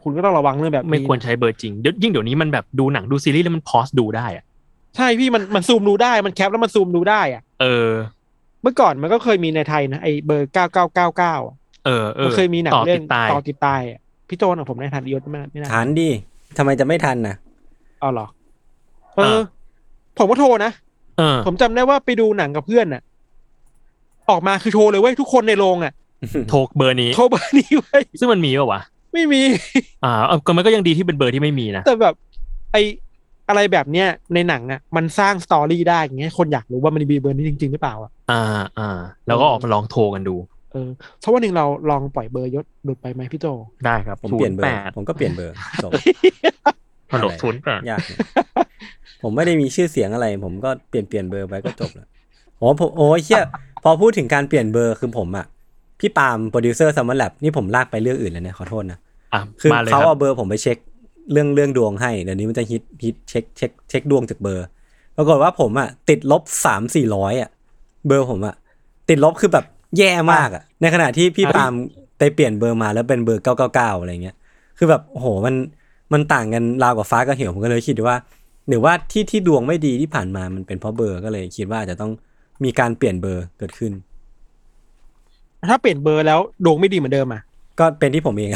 Speaker 3: คุณก็ต้องระวังเรื่องแบบนี้
Speaker 1: ไม่ควรใช้เบอร์จริงเดี๋ยวยิ่งเดี๋ยวนี้มันแบบดูหนังดูซีรีส์แล้วมัน pause ดูได้อะ
Speaker 3: ใช่พี่มันมันซูมดูได้มัน cap แล้วมันซูมดูได้อะ
Speaker 1: เออ
Speaker 3: เมื่อก่อนมันก็เคยมีในไทยนะไอ้เบอร์เก้าเก้าเก้าเก้า
Speaker 1: เออเอ
Speaker 3: มั
Speaker 1: อน
Speaker 3: เคยมีหนัง
Speaker 1: ต่อ
Speaker 3: เรื่
Speaker 1: ติ
Speaker 3: อง
Speaker 1: ดตาย
Speaker 3: ต่อติดตายอะพี่โจนอะผมในทันยศไม่ไม่ได้
Speaker 2: ฐานดิทำไมจะไม่ทันนะ
Speaker 3: เอาเหรอเออ ผมก็โทรนะ
Speaker 1: เออ
Speaker 3: ผมจำได้ว่าไปดูหนังกับเพื่อนน่ะ ออกมาคือโทรเลยเว้ยทุกคนในโรงอะ
Speaker 1: โทรเบอร์นี้
Speaker 3: โทรเบอร์นี้เว้ย
Speaker 1: ซึ่งมันมีป่าวะ
Speaker 3: ไม่มี
Speaker 1: อ่าเอาก็มันก็ยังดีที่เป็นเบอร์ที่ไม่มีนะ
Speaker 3: แต่แบบ ไอ อะไรแบบเนี้ยในหนังอะมันสร้าง story ได้อย่างเงี้ยคนอยากรู้ว่ามันมีเบอร์นี้จริงๆหรือเปล่าอะ
Speaker 1: อ่าอ่าแล้วก็ออกมาลองโทรกันดู
Speaker 3: เออสักวันหนึ่งเราลองปล่อยเบอร์ยศหลุดไปไหมพี่โจ
Speaker 1: ได้ครับ
Speaker 2: ผมเปลี่ยนเบอร์
Speaker 1: แปด
Speaker 2: ผมก็เปลี่ยนเบอร์จบ
Speaker 1: ฮัลโหล
Speaker 2: อะไร
Speaker 1: ศูนย์แปด
Speaker 2: ยากเนี่ยผมไม่ได้มีชื่อเสียงอะไร ผมก็เปลี่ยนเปลี่ยนเบอร์ไปก็จบแล้วโอ้ผมโอ้ยเชี่ยพอพูดถึงการเปลี่ยนเบอร์คือผมอะพี่ปาล์ม producer Salmon Lab นี่ผมลากไปเรื่องอื่นแล้วเนี่ยขอโทษนะ
Speaker 1: อะ
Speaker 2: คือ
Speaker 1: มาเลย
Speaker 2: เขา
Speaker 1: รับ
Speaker 2: เอาเบอร์ผมไปเช็ค เรื่องเรื่องดวงให้เดี๋ยวนี้มันจะฮิตฮิตเช็คเช็คเช็คดวงจากเบอร์ปรากฏว่าผมอะติดลบสามสี่ร้อยอะเบอร์ผมอะติดลบคือแบบแย่มากอะในขณะที่พี่ปาล์มไปเปลี่ยนเบอร์มาแล้วเป็นเบอร์เก้าเก้าเก้าอะไรเงี้ย คือแบบโอ้โหมันมันต่างกันราวกับฟ้ากับเหวผมก็เลยคิดว่า หรือว่าที่ที่ดวงไม่ดีที่ผ่านมามันเป็นเพราะเบอร์ก็เลยคิดว่าอาจจะต้องมีการเปลี่ยนเบอร์เกิดขึ้น
Speaker 3: ถ้าเปลี่ยนเบอร์แล้วดวงไม่ดีเหมือนเดิมอะ
Speaker 2: ก็เป็นที่ผมเอง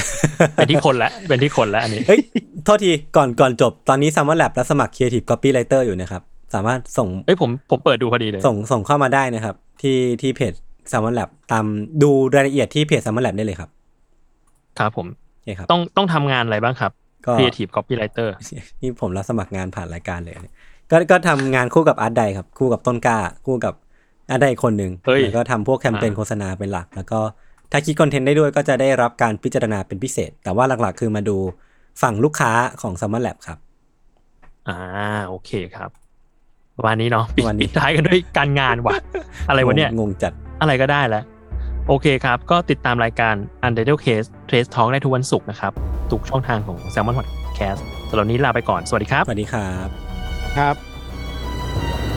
Speaker 1: เป็นที่คนละ เป็นที่คนละอันนี้
Speaker 2: เฮ้ย โทษที ก่อน ก่อนจบ ตอนนี้ Summer Lab รับสมัคร Creative Copywriter อยู่นะครับ สามารถส่ง
Speaker 1: เอ้ย ผม ผมเปิดดูพอดีเลย
Speaker 2: ส่ง ส่งเข้ามาได้นะครับ ที่ ที่เพจ Summer Lab ตามดูรายละเอียดที่เพจ Summer Lab ได้เลยครับ
Speaker 1: ครับผม
Speaker 2: โอเคครับ
Speaker 1: ต้อง ต้องทำงานอะไรบ้างครับ
Speaker 2: ก็
Speaker 1: Creative Copywriter
Speaker 2: นี่ผมรับสมัครงานผ่านรายการเลยเนี่ยก็ ก็ทำงานคู่กับอาร์ตไดครับ คู่กับต้นกล้า คู่กับอาร์ตไดคนหนึ่ง
Speaker 1: เฮ้ย
Speaker 2: แล้วก็ทำพวกแคมเปญ
Speaker 1: อ่า
Speaker 2: โฆษณาเป็นหลัก แล้วก็ ถ้าคิดคอนเทนต์ได้ด้วยก็จะได้รับการพิจารณาเป็นพิเศษ แต่ว่าหลักๆ คือมาดูฝั่งลูกค้าของ Summer Lab ครับ
Speaker 1: อ่าโอเคครับประมาณนี้เนาะปิด
Speaker 2: ประมาณนี้
Speaker 1: ปิดท้ายกันด้วยการงานว่ะ อะไรวะเนี่ย
Speaker 2: งงจัด
Speaker 1: อะไรก็ได้แล้วโอเคครับ ก็ติดตามรายการ Untitled Case Trace Talk ได้ทุกวันศุกร์นะครับทุกช่องทางของ Salmon Podcast สำหรับวันนี้ลาไปก่อน สวัสดีครับ
Speaker 2: สวัสดีครับ
Speaker 3: ครับ